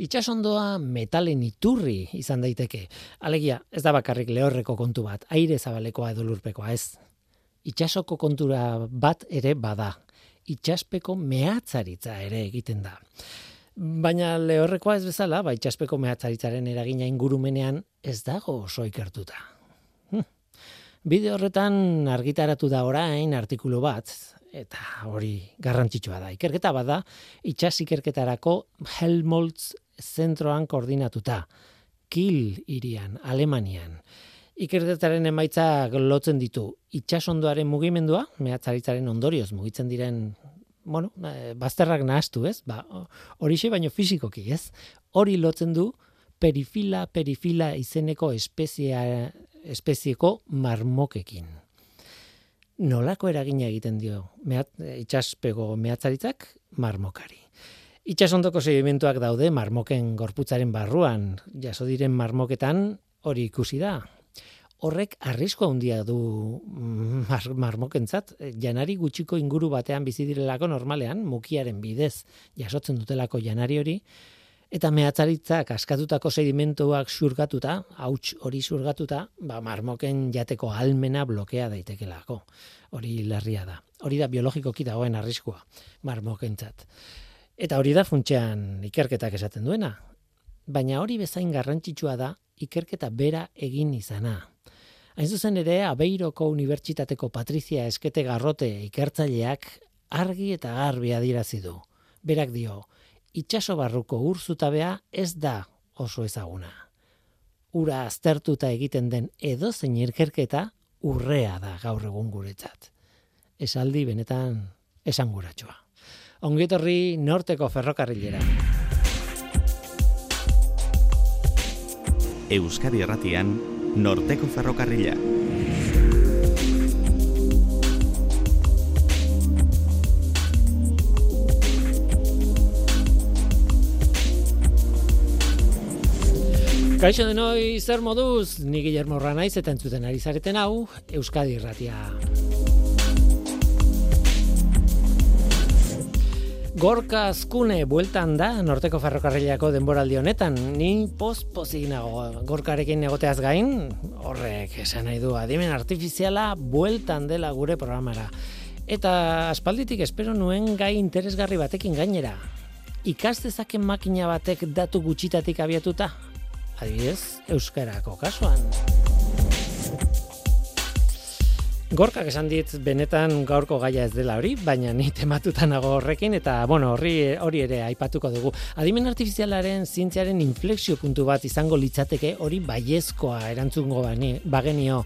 Itxasondoa metalen iturri izan daiteke. Alegia, ez da bakarrik lehorreko kontu bat, aire zabalekoa edo lurpekoa, ez. Itxasoko kontura bat ere bada. Itxaspeko mehatzaritza ere egiten da. Baina lehorrekoa ez bezala, ba, itxaspeko mehatzaritzaren eragina ingurumenean ez dago oso ikertuta. Hm. Bide horretan argitaratu da orain artikulu bat, eta hori garrantzitsua da. Ikerketa bada, itxas ikerketarako Helmholtz zentroan koordinatuta. Kiel irian, Alemanian. Ikerketaren emaitzak lotzen ditu itxasondoaren mugimendua, mehatzaritzaren ondorioz mugitzen diren bueno, eh, bazterrak nahastu, ez? Ba, horixe baino fisikoki, ez? Hori lotzen du perifila perifila izeneko espeziea espezieko marmokekin. Nolako eragina egiten dio mehat, itxaspego mehatzaritzak? Marmokari. Itxasondoko sedimentuak daude marmoken gorputzaren barruan, jaso diren marmoketan hori ikusi da, horrek arrisko handia du mm, mar, marmokentzat, janari gutxiko inguru batean bizi direlako normalean, mukiaren bidez jasotzen dutelako janari hori, eta mehatzaritzak askatutako sedimentuak xurgatuta, hauts hori xurgatuta, ba, marmoken jateko almena blokea daitekelako. Hori larria da. Hori da biologikoki dagoen arriskua, marmokentzat. Eta hori da funtsean ikerketak esaten duena. Baina hori bezain garrantzitsua da ikerketa bera egin izana. Hain zuzen ere, Abeiroko Unibertsitateko Patrizia Eskete Garrote ikertzaileak argi eta garbi adirazi du. Berak dio, itxaso barruko urzutabea ez da oso ezaguna. Ura aztertuta egiten den edo zein ikerketa urrea da gaur egun guretzat. Esaldi benetan esanguratsua. Ongetorri norteko ferrokarrilera. Euskadi Erratian, Norteko ferrokarrila. Kaixo denoi, zer moduz, ni Guillermo Ranaiz eta entzuten ari zareten hau, Euskadi Irratia. Gorka azkune bueltan da norteko ferrokarrilako denboraldi honetan. Ni poz-pozik nago gorkarekin egoteaz gain, horrek esan nahi du adimen artifiziala bueltan dela gure programara. Eta aspalditik espero nuen gai interesgarri batekin gainera. Ikastezaken makina batek datu gutxitatik abiatuta? Adibidez, Euskarako kasuan. Gorkak esan dit benetan gaurko gaia ez dela hori, baina ni tematuta nago horrekin eta bueno, horri hori ere aipatuko dugu. Adimen artifizialaren zientziaren inflexio puntu bat izango litzateke hori baiezkoa erantzungo bani, bagenio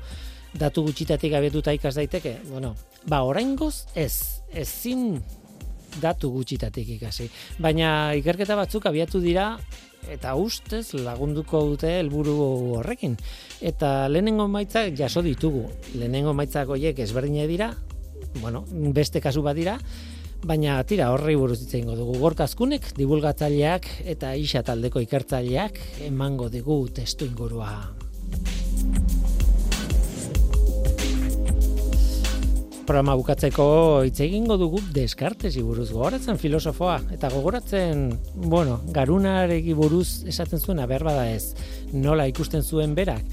datu gutxitatik abetuta ikas daiteke. Bueno, ba oraingoz ez, ezin datu gutxitatik ikasi. Baina ikerketa batzuk abiatu dira eta ustez lagunduko dute helburu horrekin. Eta lehenengo maitzak jaso ditugu. Lehenengo maitzak horiek ezberdina dira, bueno, beste kasu bat dira, baina tira horri buruz hitze dugu. Gorkazkunek divulgatzaileak eta isa taldeko ikertzaileak emango digu testu ingurua. Programa bukatzeko hitz egingo dugu deskartesi buruz gogoratzen filosofoa eta gogoratzen, bueno, garunaregi buruz esaten zuena behar bada ez, nola ikusten zuen berak.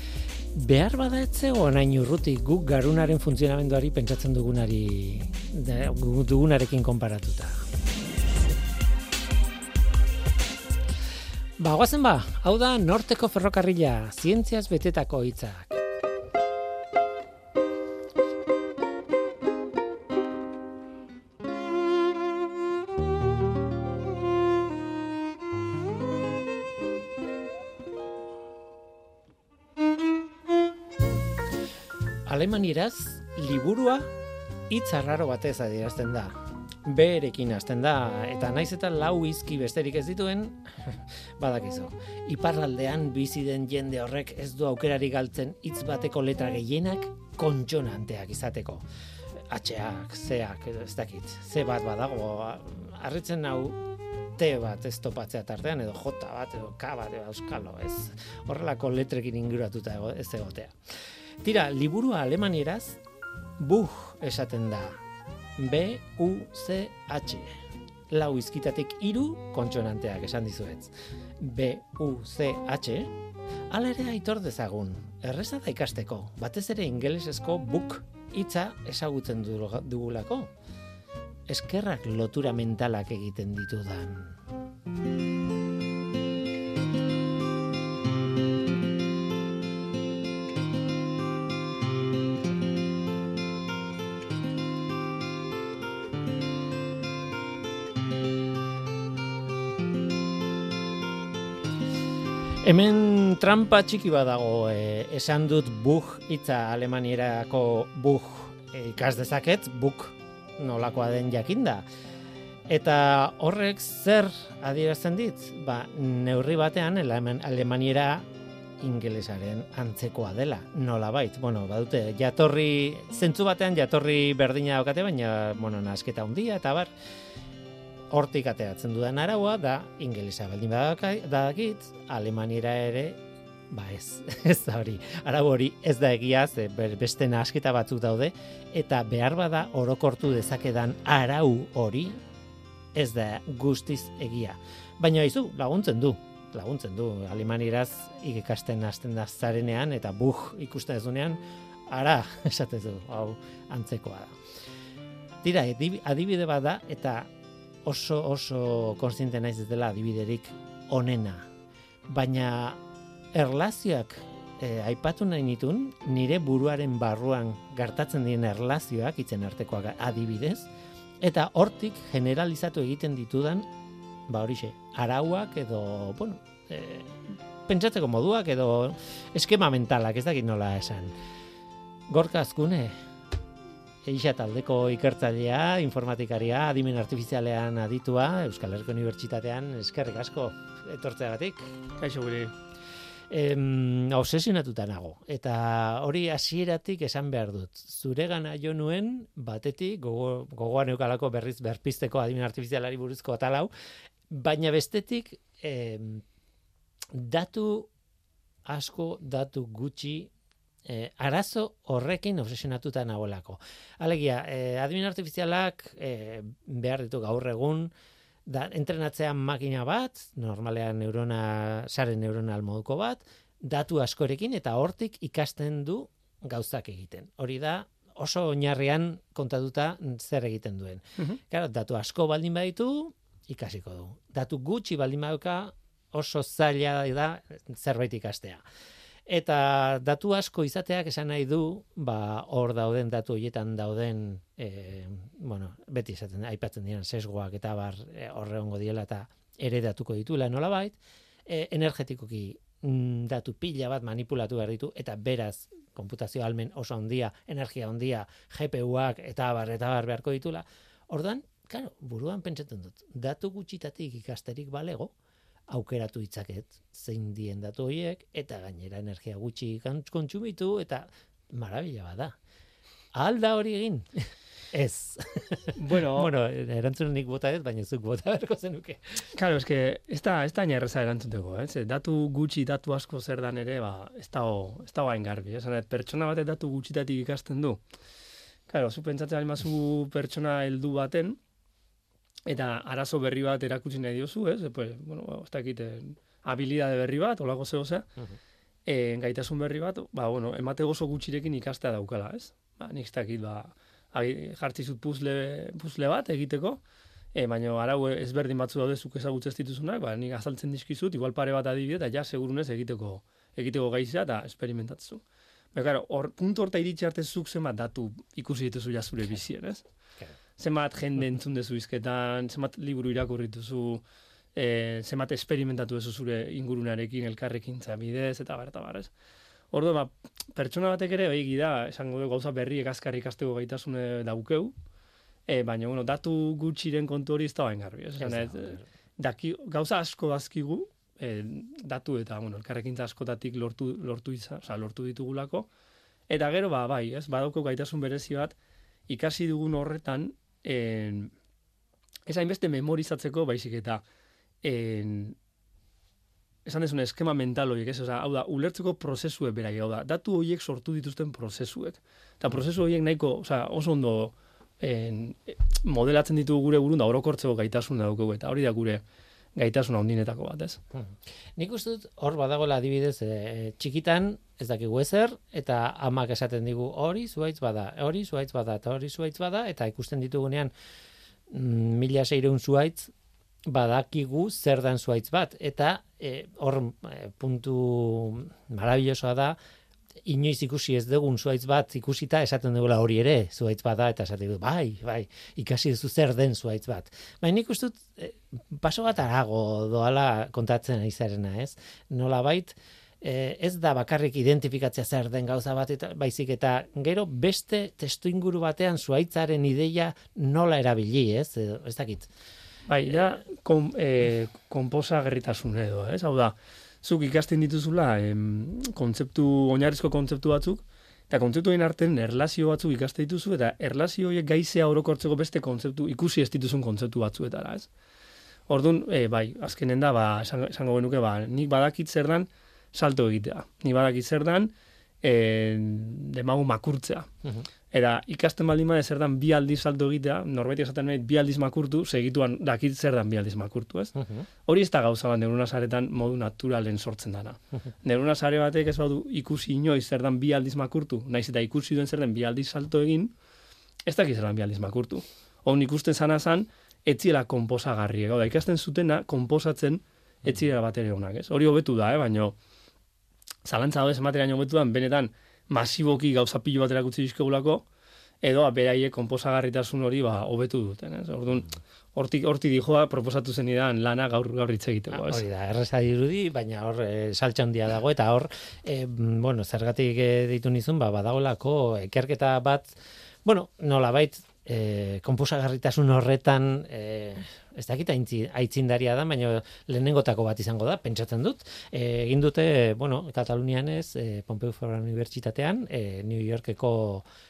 Behar bada ez zegoen hain urrutik guk garunaren funtzionamenduari pentsatzen dugunari dugunarekin konparatuta. Ba, guazen ba, hau da norteko ferrokarrila, zientziaz betetako hitzak. Alemanieraz liburua hitz arraro batez adierazten da. Berekin hasten da eta naiz eta lau hizki besterik ez dituen badakizu. Iparraldean bizi den jende horrek ez du aukerari galtzen hitz bateko letra gehienak kontsonanteak izateko. Atxeak, zeak, ez dakit, ze bat badago, harritzen hau T bat ez topatzea tartean, edo J bat, edo K bat, edo euskalo, ez horrelako letrekin inguratuta ez egotea. Tira, liburua alemanieraz, buh esaten da. B-U-C-H. Lau izkitatik iru kontsonanteak esan dizuetz. B-U-C-H, ala ere aitor dezagun, erreza da ikasteko, batez ere ingelesezko book hitza ezagutzen dugulako. Eskerrak lotura mentalak egiten ditudan. Hemen trampa txiki badago, e, esan dut bug hitza alemanierako bug e, ikas dezaket, bug nolakoa den jakinda. Eta horrek zer adierazten dit? Ba, neurri batean alemaniera ingelesaren antzekoa dela, nola bait. Bueno, badute, jatorri, zentzu batean jatorri berdina daukate, baina, bueno, nasketa handia eta bar, hortik ateratzen dudan araua da ingelesa baldin badakit alemaniera ere ba ez ez da hori arau hori ez da egia ze beste nasketa batzuk daude eta behar bada orokortu dezakedan arau hori ez da guztiz egia. Baina izu laguntzen du laguntzen du. Alemanieraz ikikasten hasten da zarenean eta bug ikusten ez dunean ara esatezu hau antzekoa da. Tira, adibide bada eta oso oso kontziente naiz ez dela adibiderik onena. Baina erlazioak e, aipatu nahi nitun, nire buruaren barruan gertatzen diren erlazioak itzen artekoak adibidez, eta hortik generalizatu egiten ditudan, ba horixe, arauak edo, bueno, e, pentsatzeko moduak edo eskema mentalak, ez dakit nola esan. Gorka azkune, Eixa taldeko ikertzailea, informatikaria, adimen artifizialean aditua, Euskal Herriko Unibertsitatean, eskerrik asko, etortzeagatik. Kaixo gure. Em, obsesionatuta nago. Eta hori hasieratik esan behar dut. Zure gana jo nuen, batetik, gogo, gogoan eukalako berriz berpisteko adimen artifizialari buruzko atalau, baina bestetik, em, datu asko, datu gutxi e, arazo horrekin obsesionatuta nagoelako. Alegia, e, admin artifizialak e, behar ditu gaur egun, da, entrenatzean makina bat, normalean neurona, sare neuronal moduko bat, datu askorekin eta hortik ikasten du gauzak egiten. Hori da, oso oinarrian kontatuta zer egiten duen. Uh datu asko baldin baditu, ikasiko du. Datu gutxi baldin baduka, oso zaila da zerbait ikastea. Eta datu asko izateak esan nahi du, ba, hor dauden datu horietan dauden, e, bueno, beti esaten, aipatzen diren sesgoak eta bar e, horre ongo diela eta ere datuko dituela nolabait, e, energetikoki mm, datu pila bat manipulatu behar ditu, eta beraz, konputazio almen oso ondia, energia ondia, GPUak eta bar, eta bar beharko ditula. Ordan, claro, buruan pentsatzen dut, datu gutxitatik ikasterik balego, aukeratu ditzaket zein dien datu horiek eta gainera energia gutxi kontsumitu eta marabila bada. Alda hori egin? Ez. Bueno, bueno erantzunik bota ez, baina zuk bota berko zenuke. Claro, es que ez da, ez da erreza erantzuteko, eh? datu gutxi, datu asko zer dan ere, ba, ez da, ez da bain garbi. Eh? pertsona batek datu gutxitatik ikasten du. Claro, zu pentsatzen almazu pertsona heldu baten, eta arazo berri bat erakutsi nahi diozu, ez? Pues, bueno, ba, ez dakit, habilidade berri bat, olako zeo ze, uh gaitasun berri bat, ba, bueno, emate gozo gutxirekin ikastea daukala, ez? Ba, nik ez dakit, ba, jartzi zut puzle, puzle bat egiteko, e, baina arau ezberdin batzu daude zuk ezagutzen dituzunak, ba, nik azaltzen dizkizut, igual pare bat adibide, eta ja, segurunez egiteko, egiteko gaizia eta esperimentatzu. Ba, claro, hor, puntu horta iritsi arte zuk zenbat datu ikusi dituzu ja zure bizien, ez? Zenbat jende entzun dezu izketan, zenbat liburu irakurri duzu, e, zenbat esperimentatu duzu zure ingurunarekin, elkarrekin, bidez, eta bar, eta bar, ez? Ordo, ba, pertsona batek ere, behigi da, esango du gauza berri ekazkarri ikasteko gaitasune daukeu, e, baina, bueno, datu gutxiren kontu hori ez da bain garbi, ez? ez, daki, gauza asko dazkigu, e, datu eta, bueno, elkarrekin askotatik lortu, lortu, izan, oza, lortu ditugulako, eta gero, ba, bai, ez, badauko gaitasun berezi bat, ikasi dugun horretan, en, ez hainbeste memorizatzeko baizik eta en, esan dezun eskema mental horiek, ez, oza, hau da, ulertzeko prozesue berai, hau da, datu horiek sortu dituzten prozesuek. Eta prozesu horiek nahiko, oza, oso ondo en, modelatzen ditugu gure burun da orokortzeko gaitasun daukegu, eta hori da gure gaitasun handinetako bat, ez? Hmm. Nik uste dut hor badagoela adibidez e, txikitan ez dakigu ezer eta amak esaten digu hori zuaitz bada, hori zuaitz bada eta hori zuaitz bada eta ikusten ditugunean mm, mila seireun zuaitz badakigu zer dan zuaitz bat eta e, hor e, puntu marabillosoa da inoiz ikusi ez dugun zuaitz bat ikusita esaten dugula hori ere zuaitz bada eta esaten du bai, bai, ikasi duzu zer den zuaitz bat. Baina nik uste dut e, paso bat arago doala kontatzen aizarena, ez? Nola bait, e, ez da bakarrik identifikatzea zer den gauza bat eta baizik eta gero beste testu inguru batean zuaitzaren ideia nola erabili, ez? E, ez dakit. Bai, ja, kon, e, konposa gerritasun edo, ez? Hau da, zuk ikasten dituzula em, kontzeptu, oinarrizko kontzeptu batzuk, eta kontzeptu artean erlazio batzuk ikaste dituzu, eta erlazio horiek gaizea orokortzeko beste kontzeptu, ikusi ez dituzun kontzeptu batzuetara, ez? Orduan, e, bai, azkenen da, ba, esango genuke, ba, nik badakit zer dan, salto egitea. Nik badakit zer dan, e, demagu makurtzea. Mhm. Eta ikasten baldin bada zer dan bi aldiz salto egitea, norbeti esaten nahi bi aldiz makurtu, segituan dakit zer dan bi aldiz makurtu, ez? Mhm. Hori ez da gauza bat neurona saretan modu naturalen sortzen dana. neurona sare batek ez badu ikusi inoiz zer dan bi aldiz makurtu, naiz eta ikusi duen zer den bi aldiz salto egin, ez dakit zer dan bi aldiz makurtu. Hon ikusten zana zan, etziela konposagarri, gau da, ikasten zutena, konposatzen etziela bat ere honak, ez? Hori hobetu da, eh? baino, zalantza hau ez emateran hobetu da, benetan, masiboki gauza pilo bat erakutsi dizkegulako, edo beraiek konposagarritasun hori ba hobetu duten, ez? Orduan hortik horti dijoa proposatu zen idan lana gaur gaur hitz egiteko, ez? Hori da, erreza dirudi, baina hor e, saltxa handia dago eta hor e, bueno, zergatik e, ditu nizun, ba badagolako ekerketa bat, bueno, nolabait e, konposagarritasun horretan e, ez dakit aitzindaria da, baina lehenengotako bat izango da, pentsatzen dut. E, egin dute, bueno, Katalunian ez, e, Pompeu Fabra Unibertsitatean, e, New Yorkeko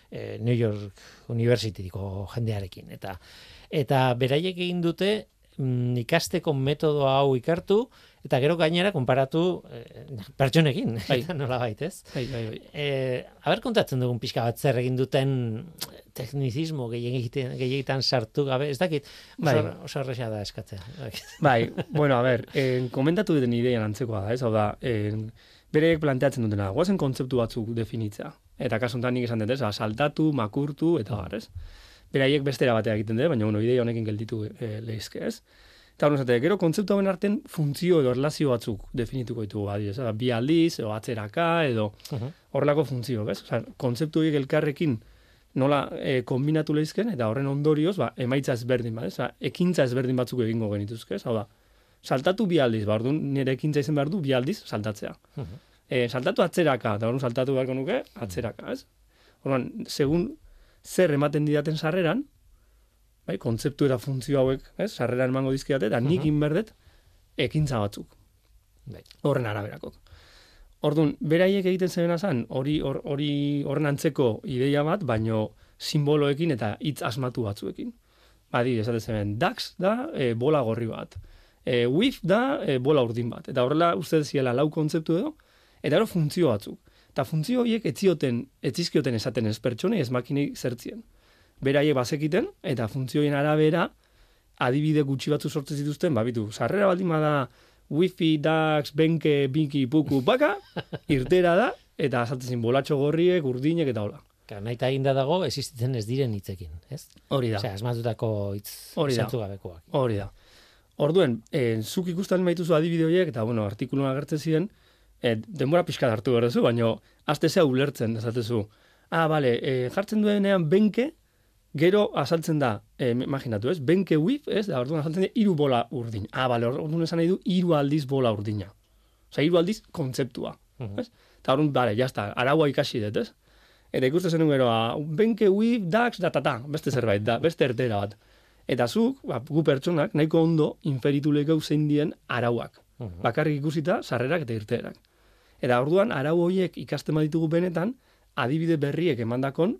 e, New York Universityko jendearekin. Eta, eta beraiek egin dute mm, ikasteko metodo hau ikartu, eta gero gainera konparatu eh, pertsonekin, Bai. nola bait, ez? Bai, bai, bai. Eh, haber kontatzen dugun pixka bat zer egin duten teknizismo gehiegitan, gehiegitan sartu gabe, ez dakit, oso, Bai. oso da eskatzea. Bai, bueno, a ber, en, komentatu duten ideian antzekoa da, ez? Hau da, en, bereek planteatzen dutena, guazen kontzeptu batzuk definitzea. Eta kasu honetan nik esan dut, ez? Saltatu, makurtu, eta bar, ez? Beraiek bestera batea egiten dute, baina, bueno, ideia honekin gelditu e, lehizke, ez? Eta hori esate, gero kontzeptu hauen artean funtzio edo erlazio batzuk definituko ditugu, adibidez, ez? bi aldiz, edo atzeraka, edo horrelako funtzio, ez? Osea, kontzeptu horiek elkarrekin nola e, kombinatu lehizken, eta horren ondorioz, ba, emaitza ezberdin, ba, ez? Osea, ekintza ezberdin batzuk egingo genituzke, ez? Hau da, saltatu bi aldiz, ba, orduan nire ekintza izan behar du bi aldiz saltatzea. E, saltatu atzeraka, eta orduan saltatu beharko nuke atzeraka, ez? Orduan, segun zer ematen didaten sarreran, bai, kontzeptu eta funtzio hauek, ez? Sarreran emango dizkidate, eta nik inberdet ekintza batzuk. Bai. Horren araberakok. Orduan, beraiek egiten zebena zen, hori hor- hori horren antzeko ideia bat, baino simboloekin eta hitz asmatu batzuekin. Badi, esate zeben, DAX da e, bola gorri bat. E, WIF da e, bola urdin bat. Eta horrela uste ziela lau kontzeptu edo, eta gero funtzio batzuk. Eta funtzio horiek etzioten, etzizkioten esaten ez pertsonei ez makinei zertzien. Beraiek bazekiten, eta funtzioen arabera, adibide gutxi batzu sortzen zituzten, babitu, sarrera baldin bada wifi, dax, benke, binki, puku, baka, irtera da, eta azaltzen zin bolatxo gorriek, urdinek eta hola. Eta eginda dago, existitzen ez diren hitzekin, ez? Hori da, Osea, asmatutako hitz Hori da. gabekoak. hori da. Orduen, eh, zuk ikusten maituzu adibide horiek, eta bueno, artikulun agertzen ziren, eh, denbora pixka hartu behar duzu, baina azte zea ulertzen, esatezu. Ah, bale, eh, jartzen duenean benke, gero azaltzen da, eh, imaginatu ez, benke wif, ez, da orduan azaltzen da, iru bola urdin. Ah, bale, orduan esan nahi du, iru aldiz bola urdina. Osa, iru aldiz kontzeptua. Mhm. ez? Eta orduan, bale, jazta, araua ikasi dut, ez? Eta ikusten zenun gero, ah, benke wif, dax, da, ta, ta, beste zerbait, da, beste ertera bat. Eta zuk, ba, gu pertsonak, nahiko ondo inferitu lekeu zein dien arauak. Mhm. Bakarrik ikusita, sarrerak eta irteerak. Eta orduan, arau horiek ikasten baditugu benetan, adibide berriek emandakon,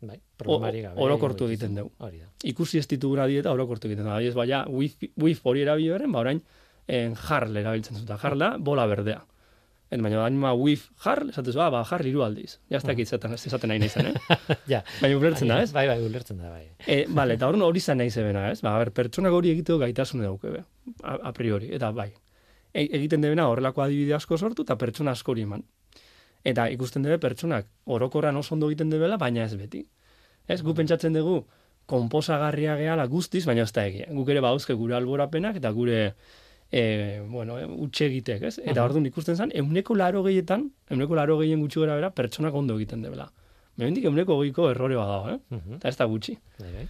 Bai, problemari gabe. orokortu egiten dugu. Hori da. ikusi ez dituguna dieta orokortu egiten da. Adibidez, baina, wif, hori erabili berren, ba orain, en jarl erabiltzen zuta. Jarl da, bola berdea. eta baina anima wif jar, esatezu, ah, ba, jar hiru aldiz. Ja, ez dakit zetan, ez esaten nahi nahi eh? ja. Baina ulertzen da, ez? Bai, bai, ulertzen da, bai. E, bale, eta horren hori zan nahi zebena, ez? Ba, ber, pertsonak hori egiteko gaitasune dauke, be, a, a priori, eta bai. E, egiten debena horrelako adibide asko sortu, eta pertsona askori eman. Eta ikusten debe pertsonak orokorran oso ondo egiten debela, baina ez beti. Ez, gu pentsatzen dugu, konposagarria gehala guztiz, baina ez da egia. Guk ere bauzke gure alborapenak eta gure e, bueno, e, utxe egitek, ez? Eta orduan ikusten zen, euneko laro gehietan, euneko laro gehien gutxi gara bera, pertsonak ondo egiten debela. Memendik euneko goiko errore badago, eh? Eta ez da gutxi. Bai, bai.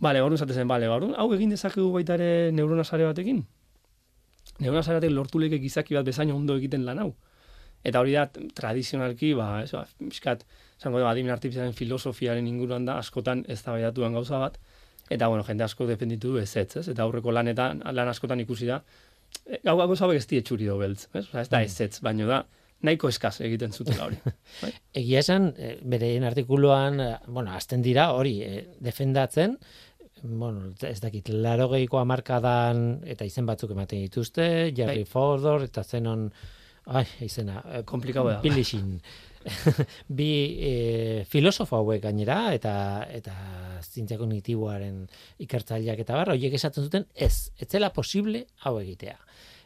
Bale, orduan zaten bale, orduan, hau egin dezakegu baita ere neurona sare batekin? Neurona sare batek lortu leke gizaki bat bezain ondo egiten lan hau. Eta hori da, tradizionalki, ba, ez, ba, miskat, zango da, adimen artifizialen filosofiaren inguruan da, askotan ez da gauza bat, eta, bueno, jende asko defenditu du ez ez, ez? eta aurreko lanetan, lan askotan ikusi da, e, gau gau zabek ez txuri do beltz, ez? ez da mm. ez ez, baino da, nahiko eskaz egiten zutela hori. Bai? Egia esan, e, bereien artikuluan, e, bueno, azten dira, hori, defendatzen, bueno, ez dakit, laro gehiko amarkadan, eta izen batzuk ematen dituzte, Jerry bai. Fordor, eta zenon, ai, izena, komplikau da. Pilixin. bi e, filosofo hauek gainera eta eta zientzia kognitiboaren ikertzaileak eta bar hoiek esaten zuten ez etzela posible hau egitea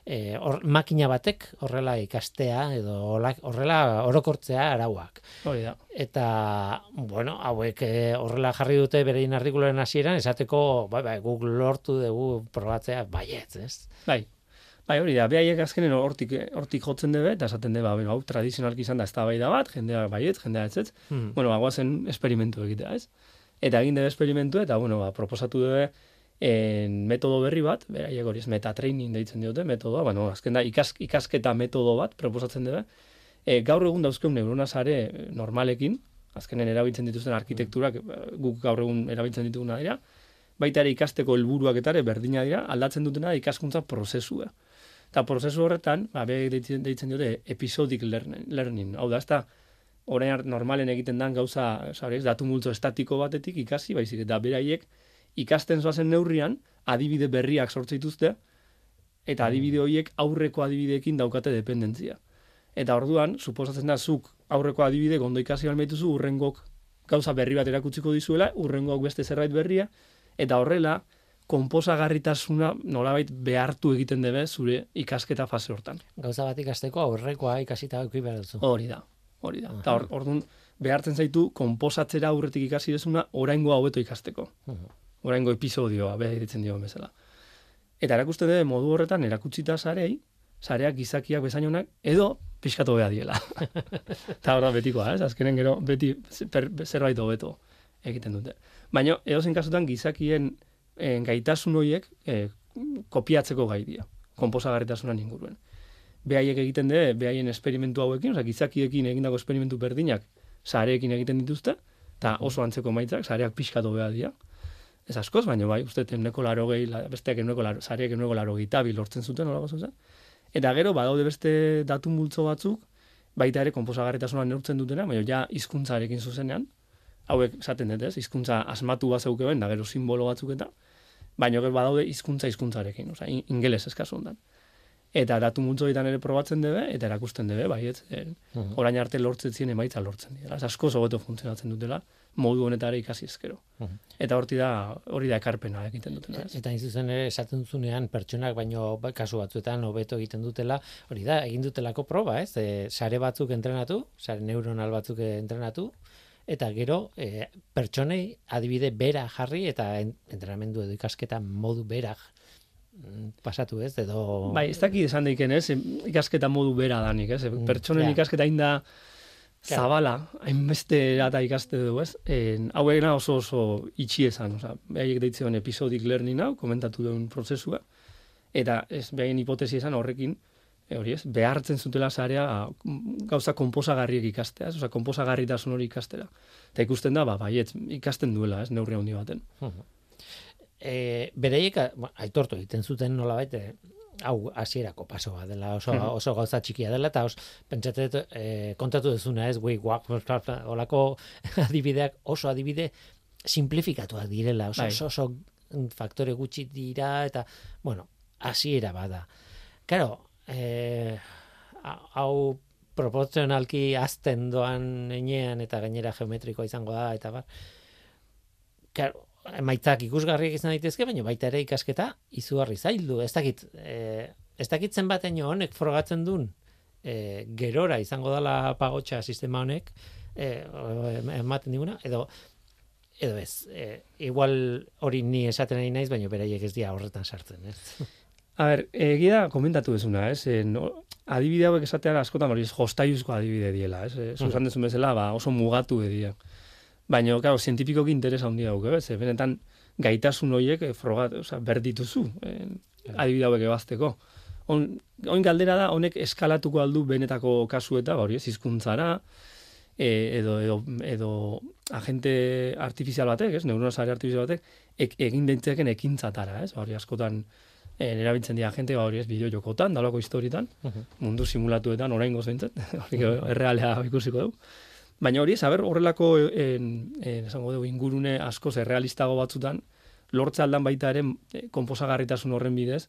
e, or, makina batek horrela ikastea edo horrela orokortzea arauak hori da eta bueno hauek horrela jarri dute berein artikuluaren hasieran esateko bai bai guk lortu dugu probatzea baietz ez bai Bai, hori da, behaiek azkenen hortik, hortik jotzen debe, eta esaten debe, hau, tradizionalki izan da, ez da bai da bat, jendea baiet, jendea ez ez, hmm. bueno, bagoazen esperimentu egitea, ez? Eta egin debe esperimentu, eta, bueno, ba, proposatu debe, en metodo berri bat, beraiek hori ez metatraining deitzen diote, metodoa, bueno, azken da, ikas, ikasketa metodo bat, proposatzen debe, e, gaur egun dauzkeun neurona sare normalekin, azkenen erabiltzen dituzten arkitekturak, guk gaur egun erabiltzen dituguna dira, baita ere ikasteko helburuak eta berdina dira, aldatzen dutena ikaskuntza prozesua. Eta prozesu horretan, ba, be deitzen, deitzen dute episodic learning. Hau da, ez da, orain normalen egiten dan gauza, ez, datu multzo estatiko batetik ikasi, baizik, eta beraiek ikasten zoazen neurrian, adibide berriak sortzeituzte, eta adibide mm. horiek aurreko adibideekin daukate dependentzia. Eta orduan, suposatzen da, zuk aurreko adibide gondo ikasi balmeituzu, urrengok gauza berri bat erakutziko dizuela, urrengok beste zerbait berria, eta horrela, konposagarritasuna nolabait behartu egiten debe zure ikasketa fase hortan. Gauza bat ikasteko aurrekoa ikasita eduki behar duzu. Hori da, hori da. Eta orduan behartzen zaitu konposatzera aurretik ikasi dezuna oraingo hobeto ikasteko. Oraingo episodioa beha ditzen dio bezala. Eta erakusten dute modu horretan erakutsita sarei, sareak gizakiak bezainonak edo pixkatu beha diela. Eta hor betikoa, ez? Azkenen gero beti zerbait hobeto egiten dute. Baina, edo kasutan gizakien en, gaitasun horiek e, kopiatzeko gai dira, konposagarritasunan inguruen. Behaiek egiten de, behaien esperimentu hauekin, oza, gizakiekin egindako esperimentu berdinak, sareekin egiten dituzte, eta oso antzeko maitzak, sareak pixkatu beha dira. Ez askoz, baina bai, uste, eneko laro gehi, besteak eneko laro, sareak eneko laro gehi lortzen zuten, hola gozuzen. Eta gero, badaude beste datu multzo batzuk, baita ere konposagarritasunan neurtzen dutena, baina ja hizkuntzarekin zuzenean, hauek esaten dut ez, hizkuntza asmatu bat zeuke da gero simbolo batzuk eta, baina gero badaude hizkuntza hizkuntzarekin, oza, ingeles eskazu ondan. Eta datu multzoetan ere probatzen debe, eta erakusten debe, baiet, e, orain arte lortzen ziren emaitza lortzen dira. Ez asko zobeto funtzionatzen dutela, modu honetara ikasi ezkero. Eta hori da, hori da ekarpena egiten dutena. Ez? Eta izuzen ere esaten zunean pertsonak baino ba, kasu batzuetan hobeto egiten dutela, hori da, egin dutelako proba, ez? E, sare batzuk entrenatu, sare neuronal batzuk entrenatu, eta gero e, pertsonei adibide bera jarri eta entrenamendu edo ikasketa modu bera mm, pasatu ez, edo... Bai, ez dakit esan daiken ez, ikasketa modu bera danik ez, mm, pertsonen ikasketa inda zabala, hainbeste eta ikaste du ez, en, hau egina oso oso itxi esan, oza, behaiek deitzen episodik learning hau, komentatu duen prozesua, eta ez behaien hipotesi esan horrekin, e, hori ez, behartzen zutela zarea gauza konposagarriek ikastea, oza, konposagarritasun hori ikastera. Eta ikusten da, ba, baiet, ikasten duela, ez, neurri handi baten. E, bereiek, aitortu egiten zuten nola baite, hau hasierako pasoa dela oso, oso gauza txikia dela eta os pentsate e, kontatu dezuna ez gui guak holako adibideak oso adibide simplifikatuak direla oso, bai. oso, oso faktore gutxi dira eta bueno hasiera bada claro eh, hau proportzionalki azten doan enean eta gainera geometrikoa izango da eta bar. Claro, emaitzak ikusgarriak izan daitezke, baina baita ere ikasketa izugarri zaildu. Ez dakit, eh, ez dakit zenbateño honek frogatzen duen eh, gerora izango dela pagotxa sistema honek em- ematen diguna, edo edo ez, eh, igual hori ni esaten ari naiz, baina beraiek ez dira horretan sartzen, ez? A ber, egia komentatu dezuna, ez? E, no, adibide hauek esatean askotan hori jostaiuzko adibide diela, ez? E, Zuzan dezun bezala, ba, oso mugatu edia. Baina, claro, zientifikoki interesa handia dauke, ez? E, Benetan, gaitasun horiek frogat, oza, berdituzu, e, adibide hauek ebazteko. On, oin galdera da, honek eskalatuko aldu benetako kasueta, ba, hori ez, hizkuntzara, e, edo, edo, edo agente artifizial batek, ez, neurona sare artifizial batek, ek, egin daiteken ekintzatara, ez, ba, hori askotan, e, erabiltzen dira agente, ba, hori ez, bideo jokotan, dalako historietan, mundu simulatuetan, orain gozaintzat, hori errealea ikusiko dugu. Baina hori ez, haber, horrelako, en, en, esango dugu, ingurune askoz errealistago batzutan, lortze aldan baita ere e, konposagarritasun horren bidez,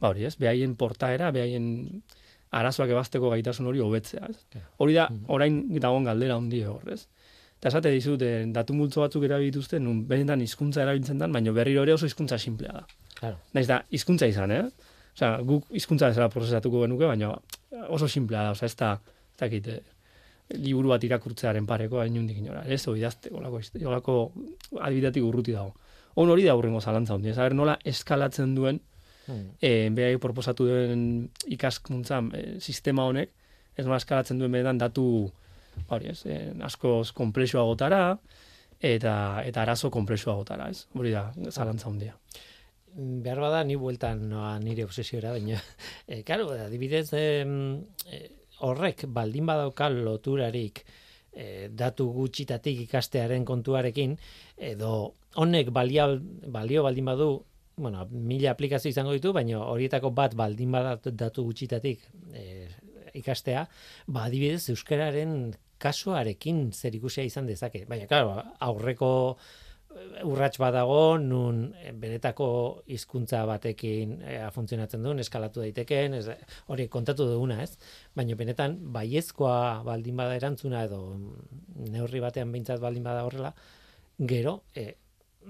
ba hori ez, behaien portaera, behaien arazoak ebazteko gaitasun hori hobetzea, ez? Hori da, orain dagoen galdera handi hor, ez? Eta esate dizut, eh, datu multzo batzuk erabilituzte, nun benetan hizkuntza erabiltzen dan, baina berriro ere oso hizkuntza simplea da. Claro. Naiz da, hizkuntza izan, eh? Osea, guk hizkuntza bezala prozesatuko genuke, baina oso simplea da, osea, ez da, ez dakit, eh, liburu bat irakurtzearen pareko inundik inora. Ez hori idazte, olako, olako adibidatik urruti dago. On hori da hurrengo zalantza hundi. Ez nola eskalatzen duen, Mm. e, behai proposatu duen ikaskuntza eh, sistema honek, ez nola eskalatzen duen benetan datu, ba hori ez, eh, askoz komplexuagotara, eta, eta arazo komplexuagotara, ez? Hori da, zalantza hundia. Behar bada ni bueltan noa nire obsesiora, baina, e, karo, adibidez, e, horrek baldin badauka loturarik e, datu gutxitatik ikastearen kontuarekin, edo honek balia, balio baldin badu, bueno, mila aplikazio izango ditu, baina horietako bat baldin badat datu gutxitatik e, ikastea, ba, adibidez, euskararen kasuarekin zer ikusia izan dezake. Baina, claro, aurreko urrats badago nun eh, benetako hizkuntza batekin e, funtzionatzen duen, eskalatu daitekeen, ez, hori kontatu duguna, ez? Baina benetan baiezkoa baldin bada erantzuna edo mm, neurri batean behintzat baldin bada horrela, gero e,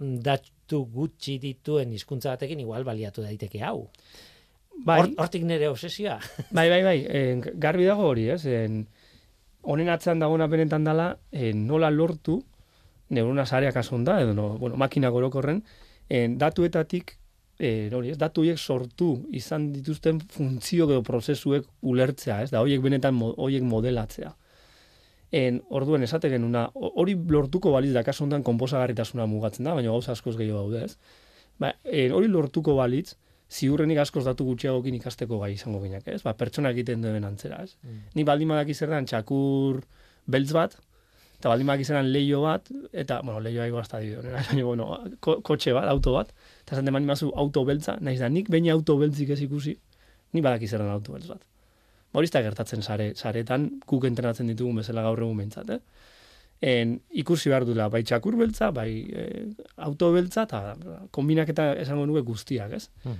datu gutxi dituen hizkuntza batekin igual baliatu daiteke hau. Bai, Hor- Hortik nire obsesioa. bai, bai, bai, en, garbi dago hori, ez? En, honen atzean dagoena benetan dala, en, nola lortu, neurona sareak da, edo no, bueno, makina gorokorren, en, datuetatik, en, hori, ez, datu horiek sortu izan dituzten funtzio edo prozesuek ulertzea, ez, da horiek benetan horiek modelatzea. En, orduen esate genuna, ho- hori lortuko baliz da kasu honetan konposagarritasuna mugatzen da, baina gauza askoz gehiago daude, ez? Ba, en, hori lortuko balitz, ziurrenik askoz datu gutxiagokin ikasteko gai izango ginak, ez? Ba, pertsona egiten duen antzera, ez? Ni baldin badaki zer txakur beltz bat, eta baldin badaki zer dan leio bat, eta, bueno, leioa ego hasta dio, baina, bueno, ko, kotxe bat, auto bat, eta zaten baldin mazu auto beltza, naiz da, nik baina auto beltzik ez ikusi, ni badaki zer dan auto beltz bat. Ba, ez da gertatzen sare, saretan, guk entrenatzen ditugun bezala gaur egun behintzat, eh? En, ikusi behar dula, bai txakur beltza, bai e, auto beltza, eta kombinaketa esango nuke guztiak, ez?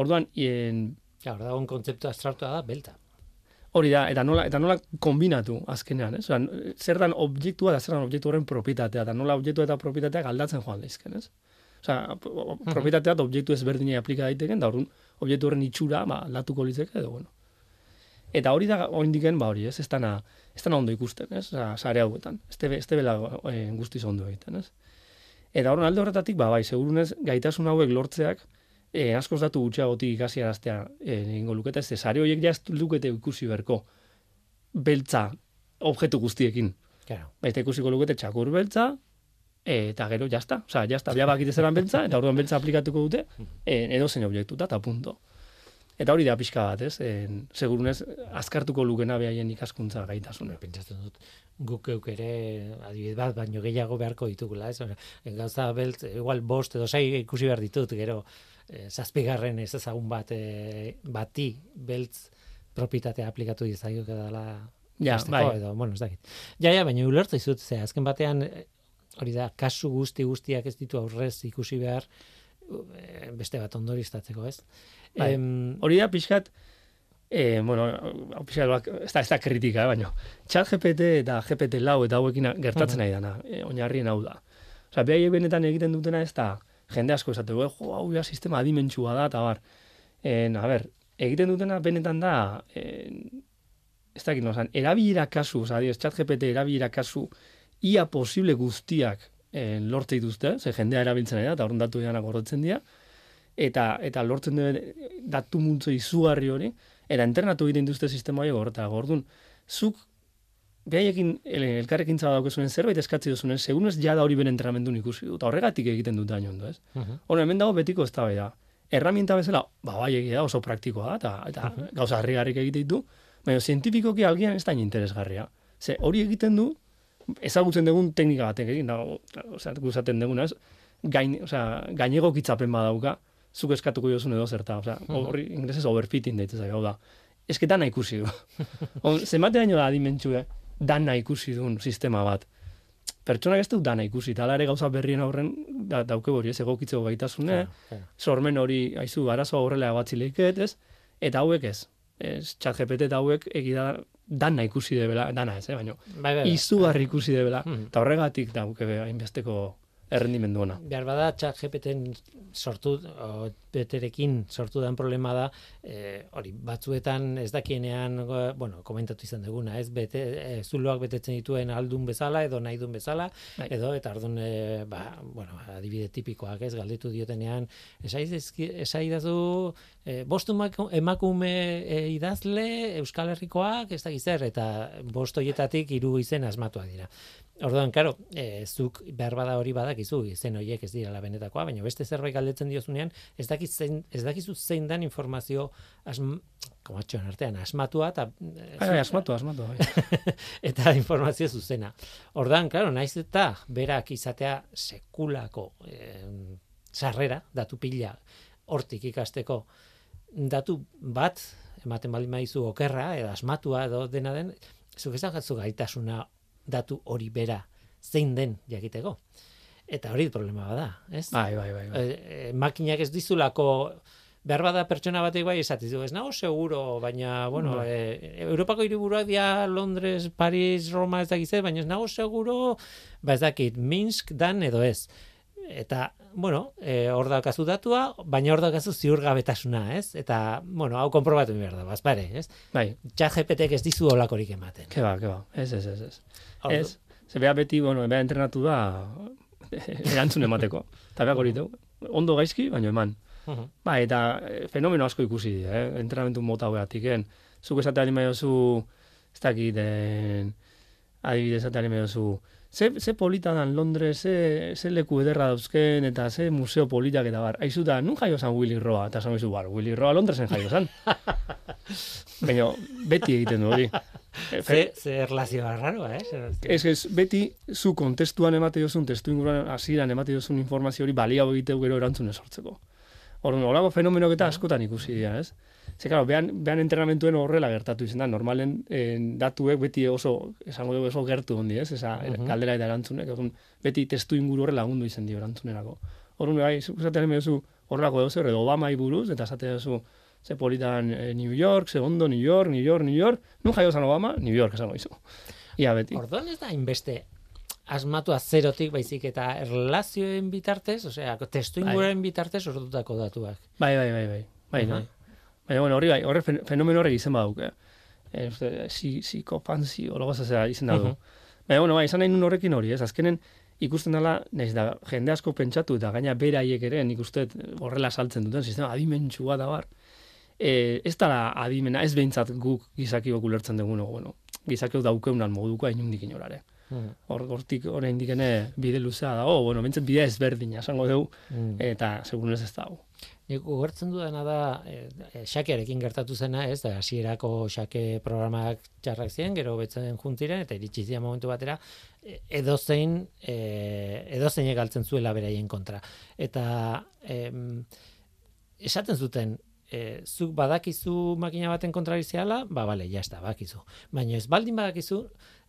Orduan, en, Ja, hor dagoen kontzeptu abstraktua da, belta. Hori da, eta nola, eta nola kombinatu azkenean, ez? Osea, zer dan objektua da zer dan objektu horren propietatea, eta nola objektu eta propietateak aldatzen joan daizken, ez? Osea, pro- propietatea eta objektu ezberdinei aplika daiteken, da orduan objektu horren itxura ba, aldatuko litzeke, edo bueno. Eta hori da oindiken, ba hori, ez? Ez dana, ez dana ondo ikusten, ez? Osea, sare hauetan. Ez tebe, ez tebela e, guztiz ondo egiten, ez? Eta horren alde horretatik, ba, bai, segurunez, gaitasun hauek lortzeak, e, askoz datu gutxiagotik ikasi araztea e, egingo lukete, ez sare horiek ja ez lukete ikusi berko beltza objektu guztiekin. Claro. Baita ikusiko lukete txakur beltza, e, eta gero jazta. Osa, jazta, bia bakite zelan beltza, eta orduan beltza aplikatuko dute, e, edo zein objektuta, eta punto. Eta hori da pixka bat, ez? En, segurunez, azkartuko lukena behaien ikaskuntza gaitasuna. pentsatzen dut guk euk ere adibidez bat baino gehiago beharko ditugula, ez? Gauza beltz igual bost edo sei ikusi behar ditut, gero eh, zazpigarren ez ezagun bat eh, bati beltz propietatea aplikatu dizaio dela Ja, bai. edo, bueno, ez dakit. Ja, ja, baina ulertu izut, ze, azken batean, eh, hori da, kasu guzti guztiak ez ditu aurrez ikusi behar, eh, beste bat ondoriztatzeko, ez? Bai. Em, Hori da pixkat, E, bueno, ofizialak, ez da, ez da kritika, baina, txat GPT eta GPT lau eta hauekin gertatzen nahi dana, e, oinarrien hau da. Osa, behaiek benetan egiten dutena ez da, jende asko esateko, eh, jo, hau ja sistema adimentsua da, eta bar. En, a ber, egiten dutena benetan da, en, ez dakit, no, erabilera kasu, oza, dios, chat GPT erabilera kasu, ia posible guztiak en, lortze dituzte, ze jendea erabiltzen da, eta horren datu edanak gorrotzen dira, eta, eta lortzen duen datu multzo izugarri hori, eta entrenatu egiten dituzte sistema hori gorta, gordun, zuk behaiekin elkarrekin zaba daukezunen zerbait eskatzi duzunen, segun ez jada hori beren entrenamendu ikusi dut, horregatik egiten dut daño ondo, ez? Uh -huh. hemen dago betiko ez da da. Erramienta bezala, ba, bai egia oso praktikoa da, eta, eta uh -huh. gauza harri egite ditu, baina zientifikoki algian ez da interesgarria. Ze hori egiten du, ezagutzen dugun teknika batek egin, da, osea, guzaten dugun, ez? Gain, osea, gainego kitzapen badauka, zuk eskatuko jozun edo zerta, osea, hori ingresez overfitting daitezak, hau da. Dana ikusi du. Zemate daño da adimentsue, dana ikusi duen sistema bat. Pertsonak ez du dana ikusi, eta ere gauza berrien aurren da, dauke hori, ez egokitzeko gaitasune, sormen hori, haizu, arazoa horrela batzi leiket, ez? Eta hauek ez. Ez, txat GPT eta hauek egida dana ikusi debela, dana ez, eh, baina bai, bai, bai. izugarri ikusi debela, hmm. eta horregatik dauke hainbesteko errendimendu ona. Behar bada, txat gpt sortu, o, beterekin sortu den problema da, e, hori, batzuetan ez dakienean, bueno, komentatu izan duguna, ez, bete, e, zuloak betetzen dituen aldun bezala, edo nahi dun bezala, bai. edo, eta ardun, e, ba, bueno, adibide tipikoak, ez, galdetu diotenean, esai dazu, e, bostu emakume e, idazle, Euskal Herrikoak, ez da gizer, eta bostoietatik hiru izen asmatuak dira. Orduan, karo, e, zuk behar bada hori badakizu, izen horiek ez dira la benetakoa, baina beste zerbait galdetzen diozunean, ez dakiz zein, ez dakizu zein dan informazio asm, komatxoan artean, asmatua eta... Eh, bai, bai, asmatu, asmatu. Bai. eta informazio zuzena. Orduan, karo, naiz eta berak izatea sekulako e, sarrera, datu pila, hortik ikasteko, datu bat, ematen baldin maizu okerra, edo asmatua, edo dena den, zuk ez gaitasuna datu hori bera zein den jakiteko. Eta hori problema bada, ez? Bai, bai, bai. bai. E, makinak ez dizulako behar bada pertsona batek bai esatizu, ez nago seguro, baina, bueno, bai. e, Europako hiriburuak dia Londres, Paris, Roma ez dakize, baina ez nago seguro, ba ez dakit, Minsk dan edo ez. Eta, bueno, e, hor daukazu datua, baina hor daukazu ziurgabetasuna, ez? Eta, bueno, hau konprobatu behar da, bazpare, ez? Bai. Txat GPT ez dizu olakorik ematen. Ke ba, ke ba, ez, ez, ez, ez. Ez, ze beha beti, bueno, beha entrenatu da erantzun emateko. Eta beha hori ondo gaizki, baina eman. Ba, eta eh, fenomeno asko ikusi, eh? entrenamentu mota hobeatik, en. Zuk esate anima jozu, ez dakit, adibidez esate anima jozu, ze, ze polita dan Londres, ze, ze leku ederra dauzken, eta ze museo politak eta bar. Aizu da, nun jaio zan Willy Roa, eta zan bar, Willy Roa Londresen jaio zan. Baina, beti egiten du hori. Ze, ze relazioa raroa, eh? Ez, ez, beti zu kontestuan emate jozun, testu inguruan hasieran emate jozun informazio hori balia egiteu gero erantzun esortzeko. Orduan, holago fenomenok eta askotan ikusi dira, ez? Ze, claro, behan, behan entrenamentuen horrela gertatu izan da, normalen en, datuek beti oso, esango dugu oso gertu hondi, ez? Esa, uh -huh. kaldera eta erantzunek, orduan, beti testu inguru horrela lagundu izan dio erantzunerako. Orduan, bai, esatean emezu horrelako edo edo Obama buruz, eta esatean zu, ze politan e, New York, ze ondo New York, New York, New York, nun jaio zan Obama, New York esango izu. Ia beti. Orduan ez da inbeste asmatu zerotik baizik eta erlazioen bitartez, osea, testu bai. bitartez ordutako datuak. Bai, bai, bai, bai. Bai, bai. Baina, bueno, horri bai, horre fenomeno horrek izan baduk, eh? E, si, psikopanzi, ologo zazera izan da du. Baina, bueno, bai, izan nahi nun horrekin hori, ez? Azkenen, ikusten dela, nahiz da, jende asko pentsatu, eta gaina beraiek ere, nik uste horrela saltzen duten, sistema adimentsua da bar. E, ez da adimena, ez behintzat guk gizakiok ulertzen dugu, bueno, gizakiok daukeunan moduko hainundik inorare. Mm. Hor, hortik orain dikene bide luzea da, oh, bueno, bentzen bide ezberdina, esango dugu, mm. eta segun ez ez dago. Nik ugertzen dudana da, e, xakearekin gertatu zena, ez, da, hasierako xake programak txarrak ziren, gero betzen juntiren, eta iritsi ziren momentu batera, edozein, e, edozein egaltzen zuela beraien kontra. Eta em, esaten zuten, e, zuk badakizu makina baten kontra biziala, ba, bale, jazta, badakizu. Baina ez baldin badakizu,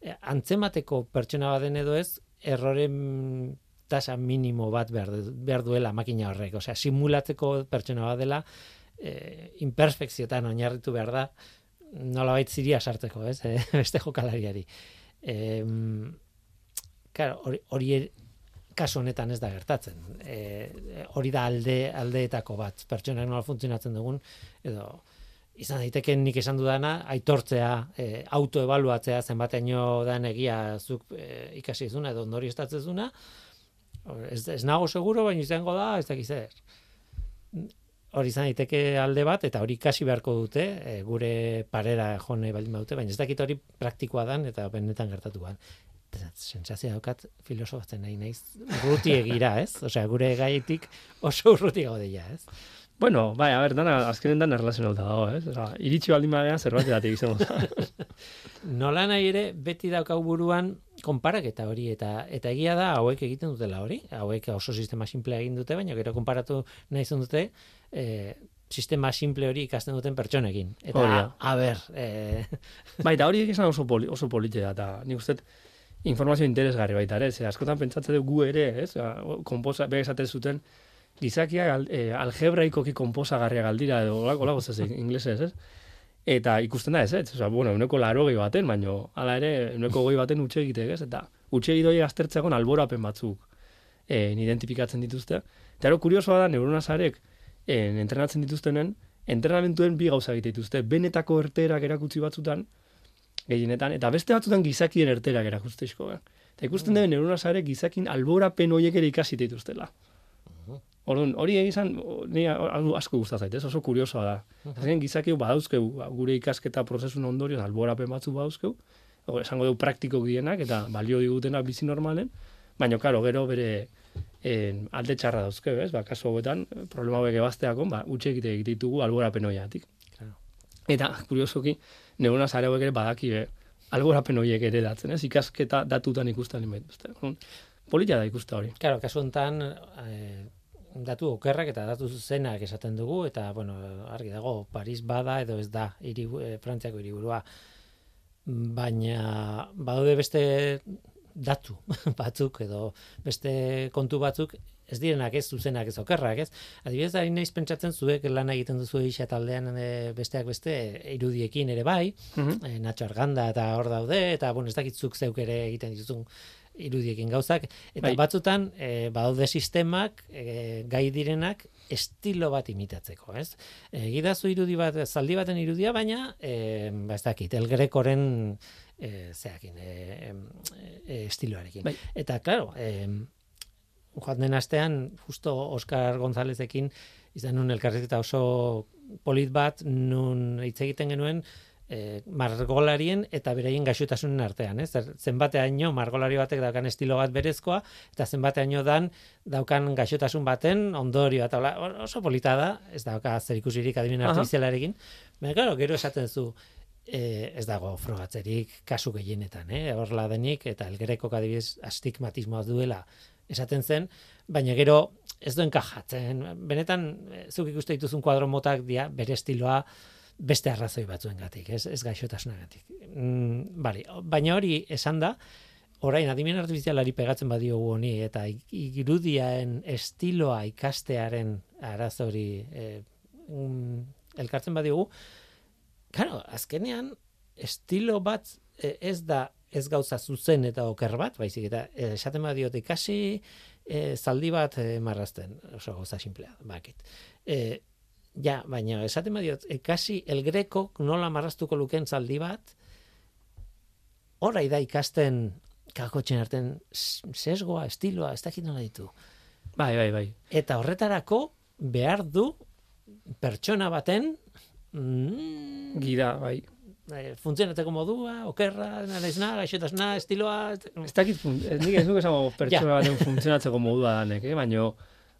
e, antzemateko pertsona baden edo ez, erroren tasa minimo bat behar, behar duela makina horrek. Osea, simulatzeko pertsona bat dela, e, imperfekziotan oinarritu behar da, nolabait ziria sartzeko, ez, e, beste jokalariari. E, claro, hori, hori er, kasu honetan ez da gertatzen. E, hori da alde aldeetako bat, pertsonak nola funtzionatzen dugun, edo izan daiteke nik esan dudana, aitortzea, e, autoebaluatzea zenbateino dan egia zuk e, ikasi izuna, edo ondori estatzezuna, ez, ez nago seguro, baina izango da, ez dakiz zer. Hori izan daiteke alde bat, eta hori kasi beharko dute, e, gure parera jone baldin baute, baina ez dakit hori praktikoa dan, eta benetan gertatu ban. Sentsazio daukat filosofatzen nahi naiz urruti egira, ez? Osea, gure gaitik oso urruti gaude ja, ez? Bueno, bai, a ver, dana, azkenen dana erlazionauta dago, ez? Osa, iritsi baldin badean zerbait datik izango. Nola nahi ere, beti daukau buruan konparaketa hori, eta eta egia da, hauek egiten dutela hori, hauek oso sistema simplea egin dute, baina gero konparatu nahi dute, e, sistema simple hori ikasten duten pertsonekin. Eta, Hori a, ber, e, bai, eta hori esan oso, poli, oso politea, eta nik uste informazio interesgarri baita ere, ze askotan pentsatzen dugu gu ere, ez? Komposa, bega esaten zuten, gizakia al, e, algebraikoki komposagarria galdira, edo olako, olako zez, inglesez, ez? Eta ikusten da ez, ez? Osa, bueno, uneko laro gehi baten, baino, ala ere, uneko goi baten utxe egitek, ez? Eta utxe egitoi aztertzeakon alborapen batzuk e, identifikatzen dituzte. Eta ero, kuriosoa da, neuronazarek, en, entrenatzen dituztenen, entrenamentuen bi gauza egite dituzte. Benetako erterak erakutsi batzutan, gehienetan, eta beste batzutan gizakien erterak erakustezko. Eh? Eta ikusten mm. neurona sare gizakin alborapen horiek ere ikasi dituztela. Orduan, hori egizan, ni asko gustatzen zait, ez? oso kuriosoa da. Azken gizaki badauzkeu, gure ikasketa prozesun ondorio, alborapen batzu badauzkeu, o, esango dugu praktiko dienak, eta balio digutenak bizi normalen, baina, karo, gero bere en, alde txarra dauzkeu, ez? Ba, kasu hauetan, problema hauek ebazteakon, ba, utxe egite ditugu alborapen horiatik. Claro. Eta, kuriosoki, neurona zare hauek ere badaki, eh? alborapen horiek ere datzen, ez? Ikasketa datutan ikusten inbait. Polita da ikusta hori. Claro, kasu honetan, eh, datu okerrak eta datu zuzenak esaten dugu eta bueno, argi dago Paris bada edo ez da hiri e, Frantziako hiriburua. Baina badaude beste datu batzuk edo beste kontu batzuk ez direnak ez zuzenak ez okerrak, ez? Adibidez, ari naiz pentsatzen zuek lan egiten duzu isa taldean e, besteak beste irudiekin ere bai, mm -hmm. Nacho Arganda eta hor daude eta bueno, ez dakitzuk zeuk ere egiten dituzun irudiekin gauzak eta Bai. batzutan e, badaude sistemak e, gai direnak estilo bat imitatzeko, ez? Egidazu irudi bat, zaldi baten irudia, baina e, ba ez dakit, el grekoren e, zeakin, e, e, estiloarekin. Bai. Eta, claro, e, joan den astean, justo Oscar Gonzalezekin, izan nun elkarrizketa oso polit bat, nun hitz egiten genuen, e, margolarien eta beraien gaixotasunen artean, ez? Zer- Zenbateaino margolari batek daukan estilo bat berezkoa eta zenbateaino dan daukan gaixotasun baten ondorio eta hola, oso polita da, ez dauka zer ikusirik adimen artifizialarekin. Baina claro, gero esaten zu e, ez dago frogatzerik kasu gehienetan, eh? Horla denik eta elgerekok adibidez astigmatismoa duela esaten zen, baina gero ez duen kajatzen. Benetan, eh, zuk ikuste dituzun kuadro motak dia, bere estiloa beste arrazoi batzuengatik, ez, ez gaixotasunagatik. Mm, bale, baina hori esan da, orain adimen artifizialari pegatzen badiogu honi eta irudiaen estiloa ikastearen arazori eh, mm, elkartzen badiogu, claro, azkenean estilo bat eh, ez da ez gauza zuzen eta oker bat, baizik eta eh, esaten badiote ikasi eh, zaldi bat marrazten, oso gauza simplea, bakit. Eh, ja, baina esaten badiot, ikasi el greco nola marraztuko luken zaldi bat, orai da ikasten kakotxen arten sesgoa, estiloa, ez dakit nola ditu. Bai, bai, bai. Eta horretarako behar du pertsona baten mm, Gida, bai. eh, funtzionatzeko modua, okerra, naizna, gaixotasuna, estiloa, Ez dakit, ez nik ez nuke esango pertsona baten funtzionatzeko modua danek, eh? baino,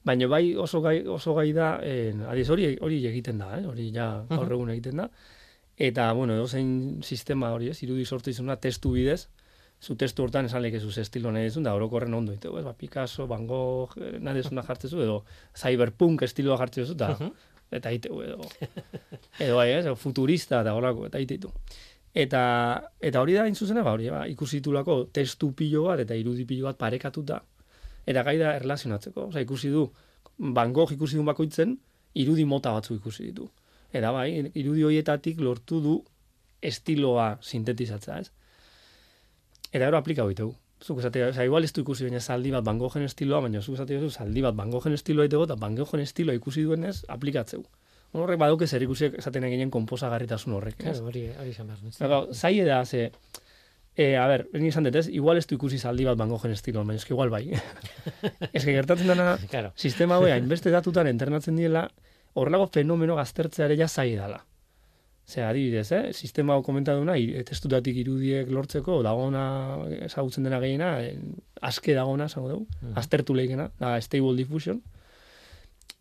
baino bai oso gai, oso gai da, eh, adiz hori, hori egiten da, eh? hori ja gaur egun egiten da. Eta, bueno, edozein sistema hori, ez, irudi sortu izuna testu bidez, zu testu hortan esan leke zuz estilo nahi dizun, da orokorren ondo ditu, ez, ba, Picasso, Van Gogh, eh, nahi dizuna jartzen zu, edo cyberpunk estiloa jartzen zu, eta, eta iteu, edo, edo bai, ez, futurista, eta horako, eta iteitu. Eta, eta hori da, hain zuzena, ba, hori, ba, ikusi ditulako testu pilo bat eta irudi pilo bat parekatuta, eta gai da erlazionatzeko. Osa, ikusi du, Van Gogh ikusi du bakoitzen, irudi mota batzu ikusi ditu. Eta bai, irudi horietatik lortu du estiloa sintetizatzea, ez? Eta gero aplika hoitegu. Zuk esate, oza, igual ez du ikusi baina zaldi bat Van Goghen estiloa, baina zuk esate zu zaldi bat Van Goghen estiloa itego, eta Van Goghen estiloa ikusi duenez, aplikatzeu. Horrek baduke zer ikusi esaten eginen komposagarritasun horrek, ez? Hori, hori izan behar. zai da, ze, e, a ber, ni esan dut ez, igual ez du ikusi zaldi bat Van Goghen estiloa, baina eski igual bai. ez que gertatzen dena, Claro. sistema hau hainbeste datutan entrenatzen diela, horrelago fenomeno gaztertzea ere ja zai dela. Ze, adibidez, eh? sistema hau komentaduna, i- testutatik irudiek lortzeko, dagona ezagutzen dena gehiena, eh, aske dagona, esango dugu, Mhm. aztertu lehikena, da Stable Diffusion,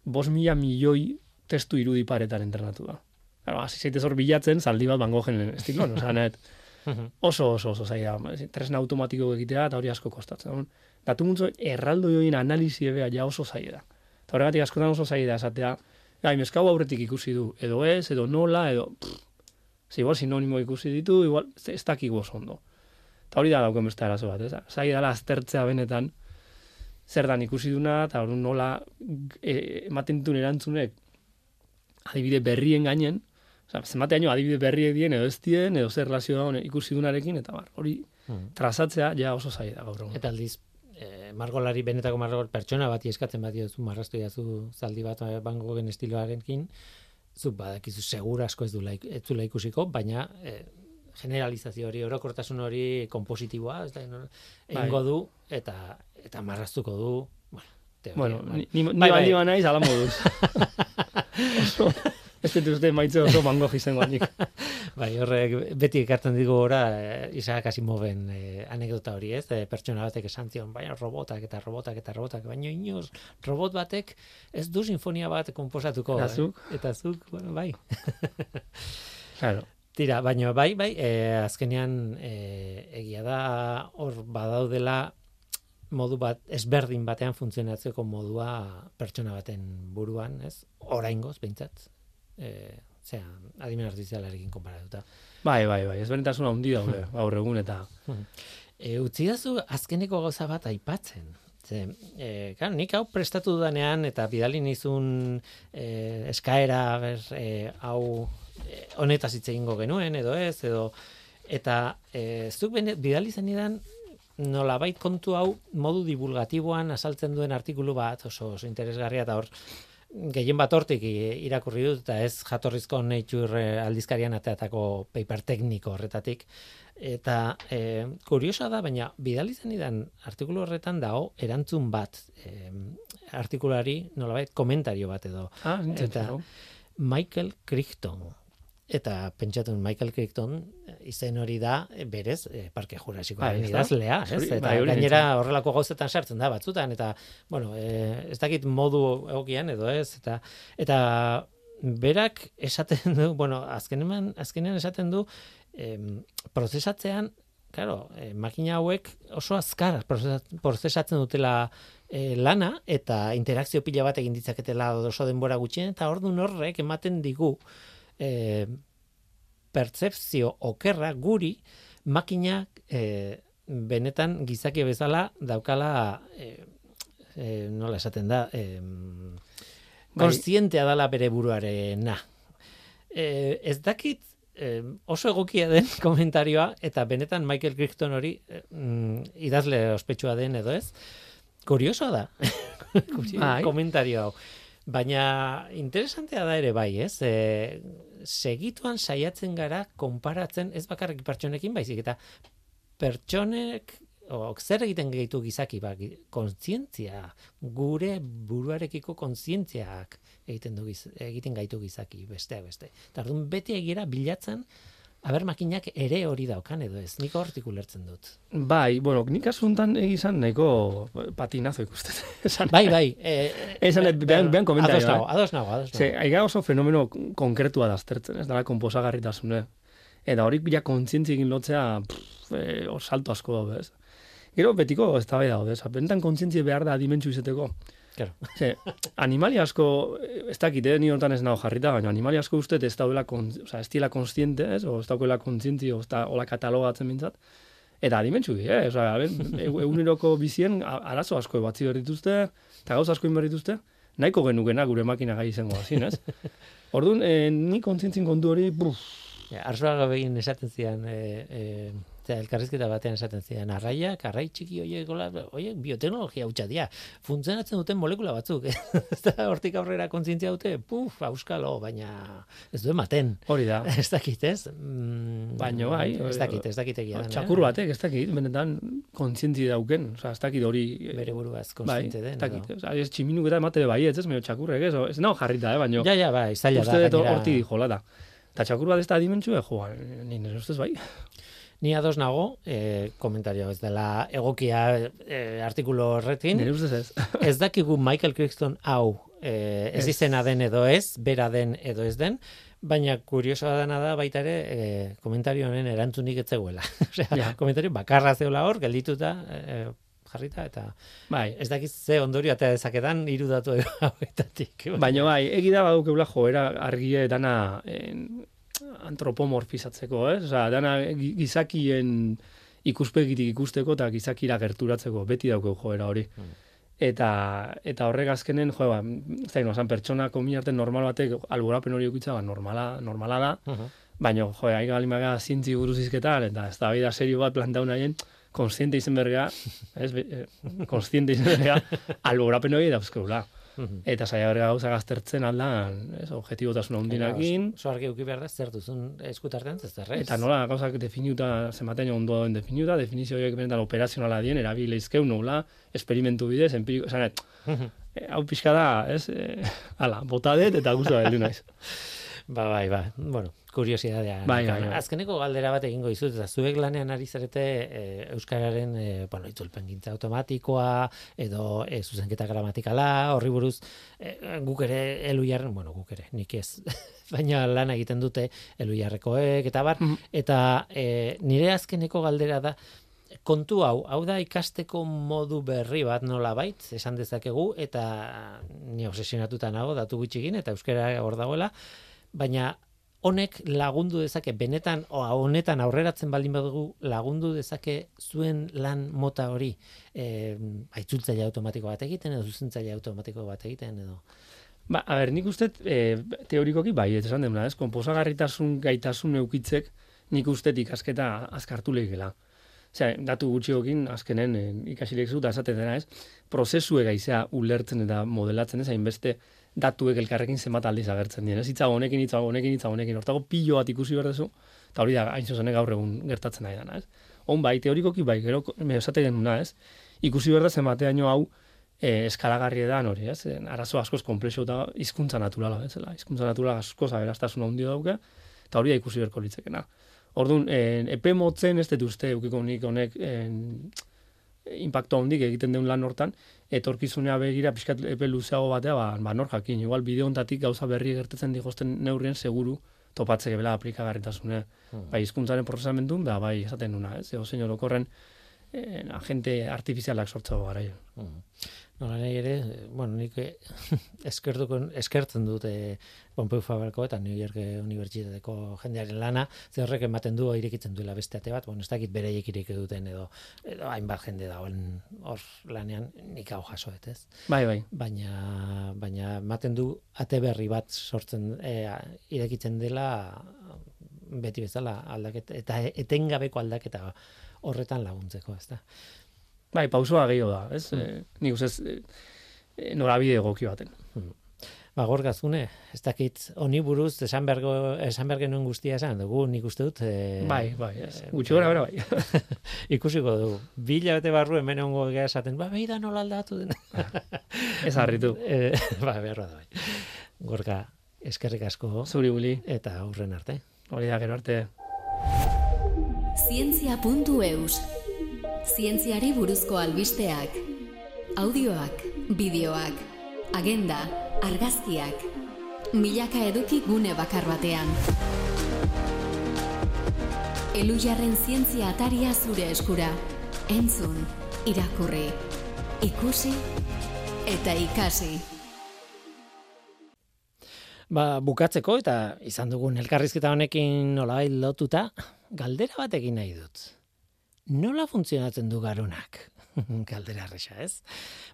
bos mila milioi testu irudi paretan entrenatu da. Claro, hasi zaitez hor bilatzen, zaldi bat Van Goghen estilon, oza, net, oso, oso, oso zaila, tresna automatiko egitea, eta hori asko kostatzen. Datu muntzo, erraldo join analizi ebea ja oso zaila da. Eta horregatik askotan oso zaila da, esatea, gai, mezkau aurretik ikusi du, edo ez, edo nola, edo, pff, ze igual sinonimo ikusi ditu, igual, ez, dakigu oso ondo. Eta hori da dauken beste arazo bat, ez? Zaila dela aztertzea benetan, zer dan ikusi duna, eta hori nola e, ematen dituen erantzunek adibide berrien gainen, Osa, zenbateaino adibide berriek dien, edo ez dien, edo zer relazio dagoen ikusi dunarekin, eta bar, hori Mhm. trazatzea ja oso zaila da gaur. Eta aldiz, eh, margolari, benetako margol, pertsona bati eskatzen bat diozu, marrastu jazu zaldi bat eh, Van Goghen estiloarekin, zuk badakizu segura asko ez dula, ik- ez dula ikusiko, baina eh, generalizazio hori, orokortasun hori kompositiboa, ez da, egingo Bai. du, eta eta marraztuko du, bueno, teoria, Bueno, bai. ni, ni, ni Bai, bai. ba naiz, ala moduz. ez dut uste maitze oso mango izango nik. Bai, horrek beti ekartzen digu gora eh, Isaac Asimoven eh, anekdota hori, ez? Eh, pertsona batek esan zion, baina robotak eta robotak eta robotak, baina inoz robot batek ez du sinfonia bat konposatuko. Eta eh? zuk? Eta zuk, bueno, bai. Claro. Tira, baina bai, bai, eh, azkenean eh, egia da hor badaudela modu bat ezberdin batean funtzionatzeko modua pertsona baten buruan, ez? Oraingoz behintzat. Eh, Zea, adimen artizialarekin konparatuta. Bai, bai, bai, ez benetasun handi daude, gaur egun, eta E, utzi dazu azkeneko gauza bat aipatzen. Ze, e, kan, nik hau prestatu dudanean eta bidali nizun e, eskaera ber, e, hau e, honetaz hitz egingo genuen edo ez edo eta e, zuk bene, bidali zenidan nolabait kontu hau modu divulgatiboan asaltzen duen artikulu bat oso, oso interesgarria eta hor gehien bat hortik irakurri dut eta ez jatorrizko Nature eh, aldizkarian ateatako paper tekniko horretatik eta e, kuriosoa da, baina bidali zenidan artikulu horretan dago erantzun bat e, artikulari nolabait komentario bat edo ah, Eta-? Michael Crichton eta pentsatun Michael Crichton eh, izen hori da eh, berez eh, parke jurasikoaren da? idazlea, ez? Eta bai, hori gainera horrelako gauzetan sartzen da batzutan eta bueno, eh, ez dakit modu egokian edo ez eta eta berak esaten du, bueno, azkenean azkenean esaten du em, prozesatzean Claro, eh, makina hauek oso azkar prozesat- prozesatzen dutela eh, lana eta interakzio pila bat egin ditzaketela oso denbora gutxien eta ordun horrek ematen digu eh, pertzepzio okerra guri makina eh, benetan gizaki bezala daukala eh, eh, nola esaten da eh, konstientea dala bere buruarena. Eh, ez dakit eh, oso egokia den komentarioa eta benetan Michael Crichton hori mm, idazle ospetsua den edo ez. Kuriosoa da. Kurio- Bai. komentario hau. Baina interesantea da ere bai, ez? E, segituan saiatzen gara konparatzen ez bakarrik pertsonekin baizik eta pertsonek o, zer egiten gaitu gizaki ba, kontzientzia gure buruarekiko kontzientziak egiten du giz, egiten gaitu gizaki besteak beste. Eta orduan beti egira bilatzen aber makinak ere hori daukan edo ez. Nik hortik ulertzen dut. Bai, bueno, nik kasu honetan egizan nahiko patinazo ikusten. Esan, Bai, bai. E, Esan, behan- behan komentarioa, Ados nago, eh? ados nago, ados nago. Ze, aiga oso fenomeno konkretua da aztertzen, ez dara konposagarritasune. Eta hori ja kontzientziekin lotzea, pff, e, salto asko daude, ez? Gero betiko ez da daude, ez? Bentan kontzientzie behar da dimentsu izeteko. Claro. Ze, animali asko, eh, ez dakit, eh, ni hortan ez nago jarrita, baina animali asko uste ez daudela, kon, oza, ez diela konstiente, ez? O ez daukela kontzientzio, ez da, hola katalogatzen bintzat. Eta adimentsu di, eh? Oza, ben, e- eguneroko bizien arazo asko batzi behar dituzte, eta gauza asko dituzte, nahiko genukena gure makina gai izango hazin, ez? Orduan, e, ni kontzientzin kontu hori, buf, Ja, Arzuaga begin esaten zian, e, e, Eta elkarrizketa batean esaten zidan, arraiak, arrai txiki horiek, horiek bioteknologia hutsa dira. Funtzionatzen duten molekula batzuk. Eta hortik aurrera kontzientzia dute, puf, auskalo, baina ez du ematen. hori da. Ez dakit, ez? Mm, Baina bai, Ez dakit, ez dakit egia. Txakur batek, ez dakit, benetan kontzientzi dauken, oza, ez dakit hori... eh? Bere buruaz bai, konstiente den. ez dakit, edo. oza, ez tximinuk eta emate bai, ez, ez, medio txakurrek, ez, ez nago jarrita, eh, baina Ja, ja, bai, zaila uste da. dut gainera. horti jola da. Eta txakur bat ez da dimentsua, jo, ni nire ustez bai. Ni ados nago, eh, komentario ez dela egokia eh, artikulu horretin. Nire ustez ez. ez dakigu Michael Crichton hau eh, ez Ez. izena den edo ez, bera den edo ez den, baina kuriosoa dena da baita ere eh, komentario honen erantzunik ez zegoela. Osea, Ja. komentario bakarra zeola hor, geldituta, eh, jarrita, eta Bai, ez dakiz ze ondorio eta dezakedan hiru datu hauetatik. Baina bai, egi da badukeula joera argie dana en, antropomorfizatzeko, ez? Osea, dana gi- gizakien ikuspegitik ikusteko eta gizakira gerturatzeko, beti daukeu joera hori. Eta, eta horrek azkenen, jo, ba, zain, osan, pertsona kominarten normal batek alborapen hori ukitza, ba, normala, normala da, Mhm. baina, jo, hain galimaga zintzi buruz izketan, eta ez da serio bat plantau nahien, konstiente izen bergea, ez, eh, konstiente izen bergea, alborapen hori dauzkeula. Mhm. Eta saia berga gauza gaztertzen aldan, ez, objetibotasuna hundinakin, Oso argi uki behar da, zer duzun eskutartean, ez zerrez. eta nola gauzak definiuta, zenbaten ondo dauden definiuta, definizio horiek benetan operazionala dien, erabile izkeu nola, esperimentu bidez, empiriko, esan, et, Mhm. eh, hau pixka da, ez, eh, ala, bota dut eta guztua heldu naiz. Ba, bai, bai. Bueno, kuriosidadea. Bai, bai, bai. Azkeneko galdera bat egingo dizut, eta zuek lanean ari zarete e, Euskararen, e, bueno, itzulpen gintza automatikoa, edo e, zuzenketa gramatikala, horri buruz, e, guk ere eluiarren, bueno, guk ere, nik ez, baina lan egiten dute eluiarrekoek, eta bar, Mhm. eta e, nire azkeneko galdera da, kontu hau, hau da ikasteko modu berri bat nola bait, esan dezakegu, eta ni obsesionatuta nago, datu gutxikin, eta euskara hor dagoela, baina honek lagundu dezake, benetan, honetan aurreratzen baldin badugu, lagundu dezake zuen lan mota hori, e, aitzultzaile automatiko bat egiten, edo zuzentzaile automatiko bat egiten, edo... Ba, a ber, nik uste e, teorikoki bai, ez esan demuna, ez, konposagarritasun gaitasun eukitzek nik uste ikasketa azkartu lehikela. Osea, datu gutxiokin azkenen e, ikasileek da esaten dena ez, prozesue gaizea ulertzen eta modelatzen ez, hainbeste datuek elkarrekin zenbat aldiz agertzen dien, ez, hitza honekin, hitza honekin, hitza honekin, hortago pilo bat ikusi berdezu, eta hori da, hain zuzenek gaur egun gertatzen nahi dana, ez. On bai, teorikoki bai, gero, me esate genuna, ez, ikusi berda zenbateaino hau, e, eskalagarri edan hori, ez? En, arazo askoz komplexo eta hizkuntza naturala, ez? Hizkuntza naturala askoz aberastasuna handia dauka, eta hori da ikusi berko litzekena. Orduan, en, epe motzen ez dut uste eukiko nik honek en, impacto handik egiten den lan hortan, etorkizunea begira pixkat epe luzeago batea, ba, ba nor jakin, igual bideo hontatik gauza berri gertatzen digozten neurrien seguru topatzeke bela aplikagarritasune. Hmm. Bai, hizkuntzaren prozesamendun, da bai esaten nuna, ez? Ego zein orokorren eh, agente artifizialak sortzago gara. Nola nahi ere, eh, bueno, nik eh, eskertuko, eskertzen dut eh, Pompeu Fabrako eta New York Unibertsitateko jendearen lana, ze horrek ematen du irekitzen duela beste ate bat, bueno, ez dakit bereiek ireki duten edo, edo hainbat jende dagoen hor lanean nik hau jaso dut, ez? Bai, bai. Baina, baina ematen du ate berri bat sortzen, e, irekitzen dela beti bezala aldaketa, eta etengabeko aldaketa horretan laguntzeko, ez da? Bai, pausoa gehiago da, ez? Mm. nik uste ez, e, norabide egoki baten. Ba, gorgazune, ez dakit, honi buruz, esan bergo, esan bergenuen guztia esan dugu, nik uste dut, e, bai, bai, ez. Gutxi gora bera bai. ikusiko dugu. Bila bete barru hemen ongo gara esaten, ba, behi da nola aldatu den. ez harritu. e, ba, beharra da bai. Gorka, eskerrik asko, Zuri guli, eta aurren arte. hori da gero arte. Zientzia.eus Zientziari buruzko albisteak. Audioak, bideoak, agenda, argazkiak. Milaka eduki gune bakar batean. Elujarren zientzia ataria zure eskura. Entzun, irakurri, ikusi eta ikasi. Ba, bukatzeko eta izan dugun elkarrizketa honekin nolabait lotuta, galdera bat egin nahi dut. Nola funtzionatzen du garunak? Galdera arresa, ez?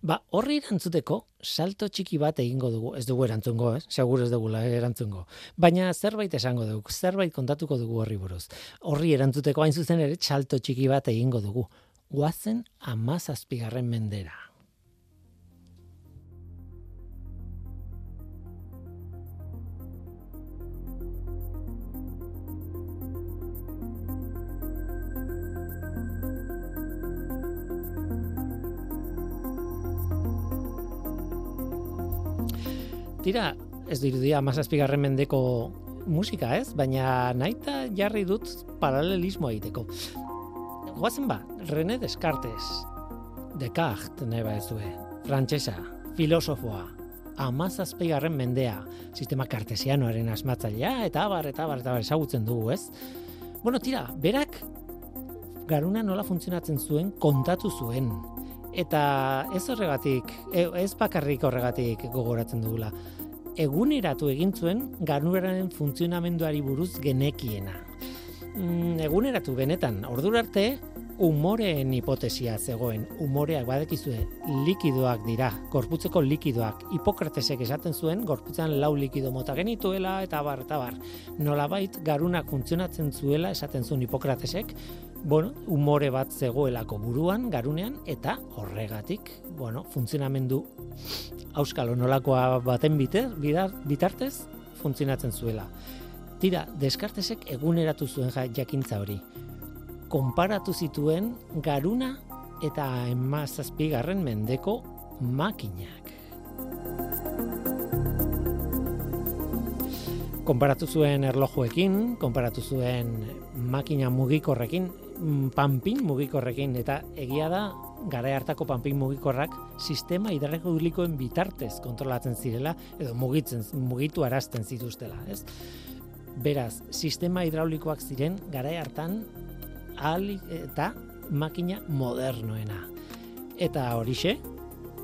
Ba, horri erantzuteko, salto txiki bat egingo dugu, ez dugu erantzungo, ez? Segur ez dugu erantzungo. Baina zerbait esango dugu, zerbait kontatuko dugu horri buruz. Horri erantzuteko hain zuzen ere, salto txiki bat egingo dugu. Guazen amazazpigarren mendera. Tira, ez dirudia mazazpigarren mendeko musika ez, baina naita jarri dut paralelismo egiteko. Guazen ba, René Descartes, Descartes, neba ez due, frantsesa, filosofoa, amazazpigarren mendea, sistema kartesianoaren asmatzailea, eta abar, eta abar, eta abar, esagutzen dugu, ez? Bueno, tira, berak garuna nola funtzionatzen zuen kontatu zuen. Eta ez horregatik, e, ez bakarrik horregatik gogoratzen dugula. Eguneratu egin zuen garunaren funtzionamenduari buruz genekiena. Mm, eguneratu benetan, ordurarte umoreen hipotesia zegoen. Umoreak badekizue likidoak dira, gorputzeko likidoak. Hipokratesek esaten zuen gorputzean lau likido mota genituela eta bar eta bar. Nolabait garunak funtzionatzen zuela esaten zuen Hipokratesek, bueno, umore bat zegoelako buruan, garunean eta horregatik, bueno, funtzionamendu auskalo nolakoa baten biter, bitartez funtzionatzen zuela. Tira, Descartesek eguneratu zuen jakintza hori konparatu zituen garuna eta emazazpigarren mendeko makinak. Konparatu zuen erlojuekin, konparatu zuen makina mugikorrekin, panpin mugikorrekin, eta egia da, gara hartako panpin mugikorrak sistema hidraulikoen bitartez kontrolatzen zirela, edo mugitzen, mugitu arazten zituztela, ez? Beraz, sistema hidraulikoak ziren gara hartan ahalik eta makina modernoena. Eta horixe,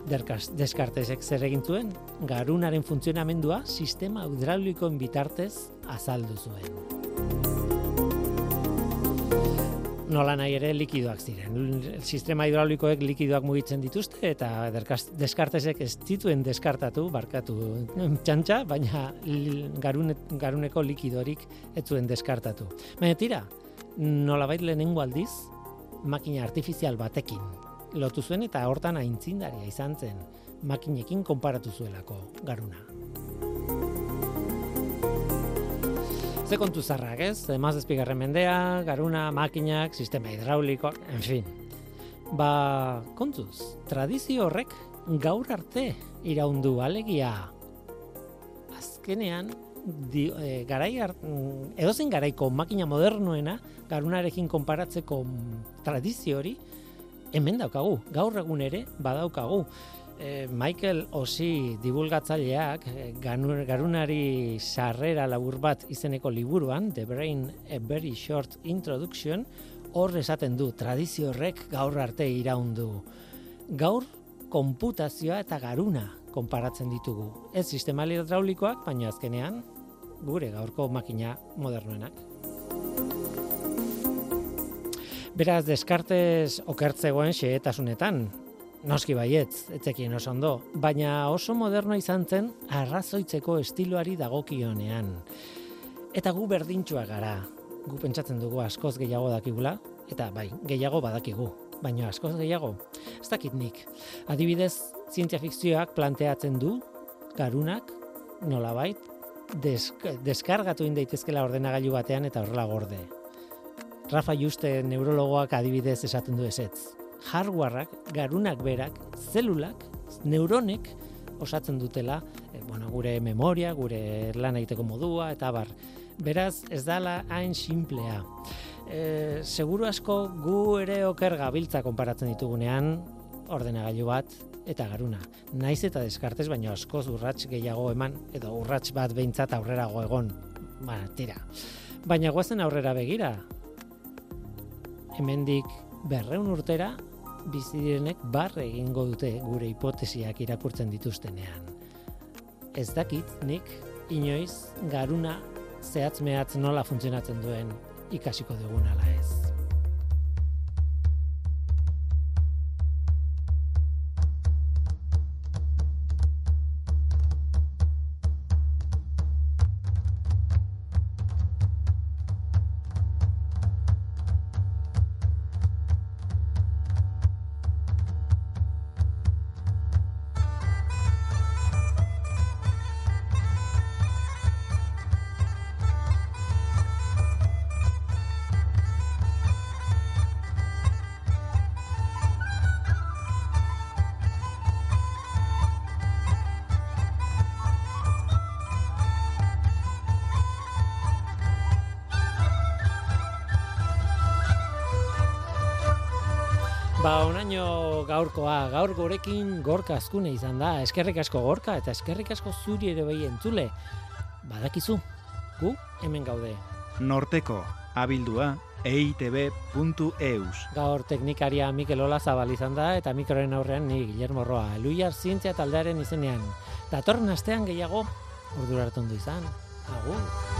derkaz, deskartezek zer egin zuen, garunaren funtzionamendua sistema hidraulikoen bitartez azaldu zuen. Nola nahi ere likidoak ziren. Sistema hidraulikoek likidoak mugitzen dituzte eta deskartezek ez dituen deskartatu, barkatu txantxa, baina garuneko likidorik ez zuen deskartatu. Baina tira, nolabait lehenengo aldiz makina artifizial batekin lotu zuen eta hortan aintzindaria izan zen makinekin konparatu zuelako garuna. Ze kontu zarrak, ez? Emaz ezpigarren mendea, garuna, makinak, sistema hidraulikoak, en fin. Ba, kontuz, tradizio horrek gaur arte iraundu alegia. Azkenean, di, e, garai mm, edozen garaiko makina modernoena garunarekin konparatzeko tradizio hori hemen daukagu, gaur egun ere badaukagu. E, Michael Osi divulgatzaileak e, garunari sarrera labur bat izeneko liburuan, The Brain a Very Short Introduction, hor esaten du, tradizio horrek gaur arte iraundu. Gaur, konputazioa eta garuna konparatzen ditugu. Ez sistema hidraulikoak, baina azkenean gure gaurko makina modernoenak. Beraz, deskartez okertzegoen xeetasunetan, noski baietz, etzekien oso ondo, baina oso moderno izan zen arrazoitzeko estiloari dagokionean. Eta gu berdintxua gara, gu pentsatzen dugu askoz gehiago dakigula, eta bai, gehiago badakigu, baina askoz gehiago, ez dakit nik. Adibidez, zientzia fikzioak planteatzen du, garunak, nolabait, desk deskargatu indaitezkela ordenagailu batean eta horrela gorde. Rafa Juste neurologoak adibidez esaten du ezetz. Hardwareak, garunak berak, zelulak, neuronek osatzen dutela, e, bueno, gure memoria, gure lan egiteko modua eta bar. Beraz, ez dala hain simplea. E, seguru asko gu ere oker gabiltza konparatzen ditugunean ordenagailu bat eta garuna. Naiz eta deskartez baino askoz urrats gehiago eman edo urrats bat behintzat aurrerago egon. Ba, tira. Baina guazen aurrera begira. Hemendik berreun urtera bizi direnek barre egingo dute gure hipotesiak irakurtzen dituztenean. Ez dakit nik inoiz garuna zehatz mehatz nola funtzionatzen duen ikasiko dugun ala ez. Ba, onaino gaurkoa, gaur gorekin gorka azkune izan da, eskerrik asko gorka eta eskerrik asko zuri ere bai entzule. Badakizu, gu hemen gaude. Norteko, abildua, eitb.eus. Gaur teknikaria Mikel Ola zabal izan da eta mikroren aurrean ni Guillermo Roa, Eluiar zientzia taldearen izenean. Datorren astean gehiago, ordura hartu izan. Agur.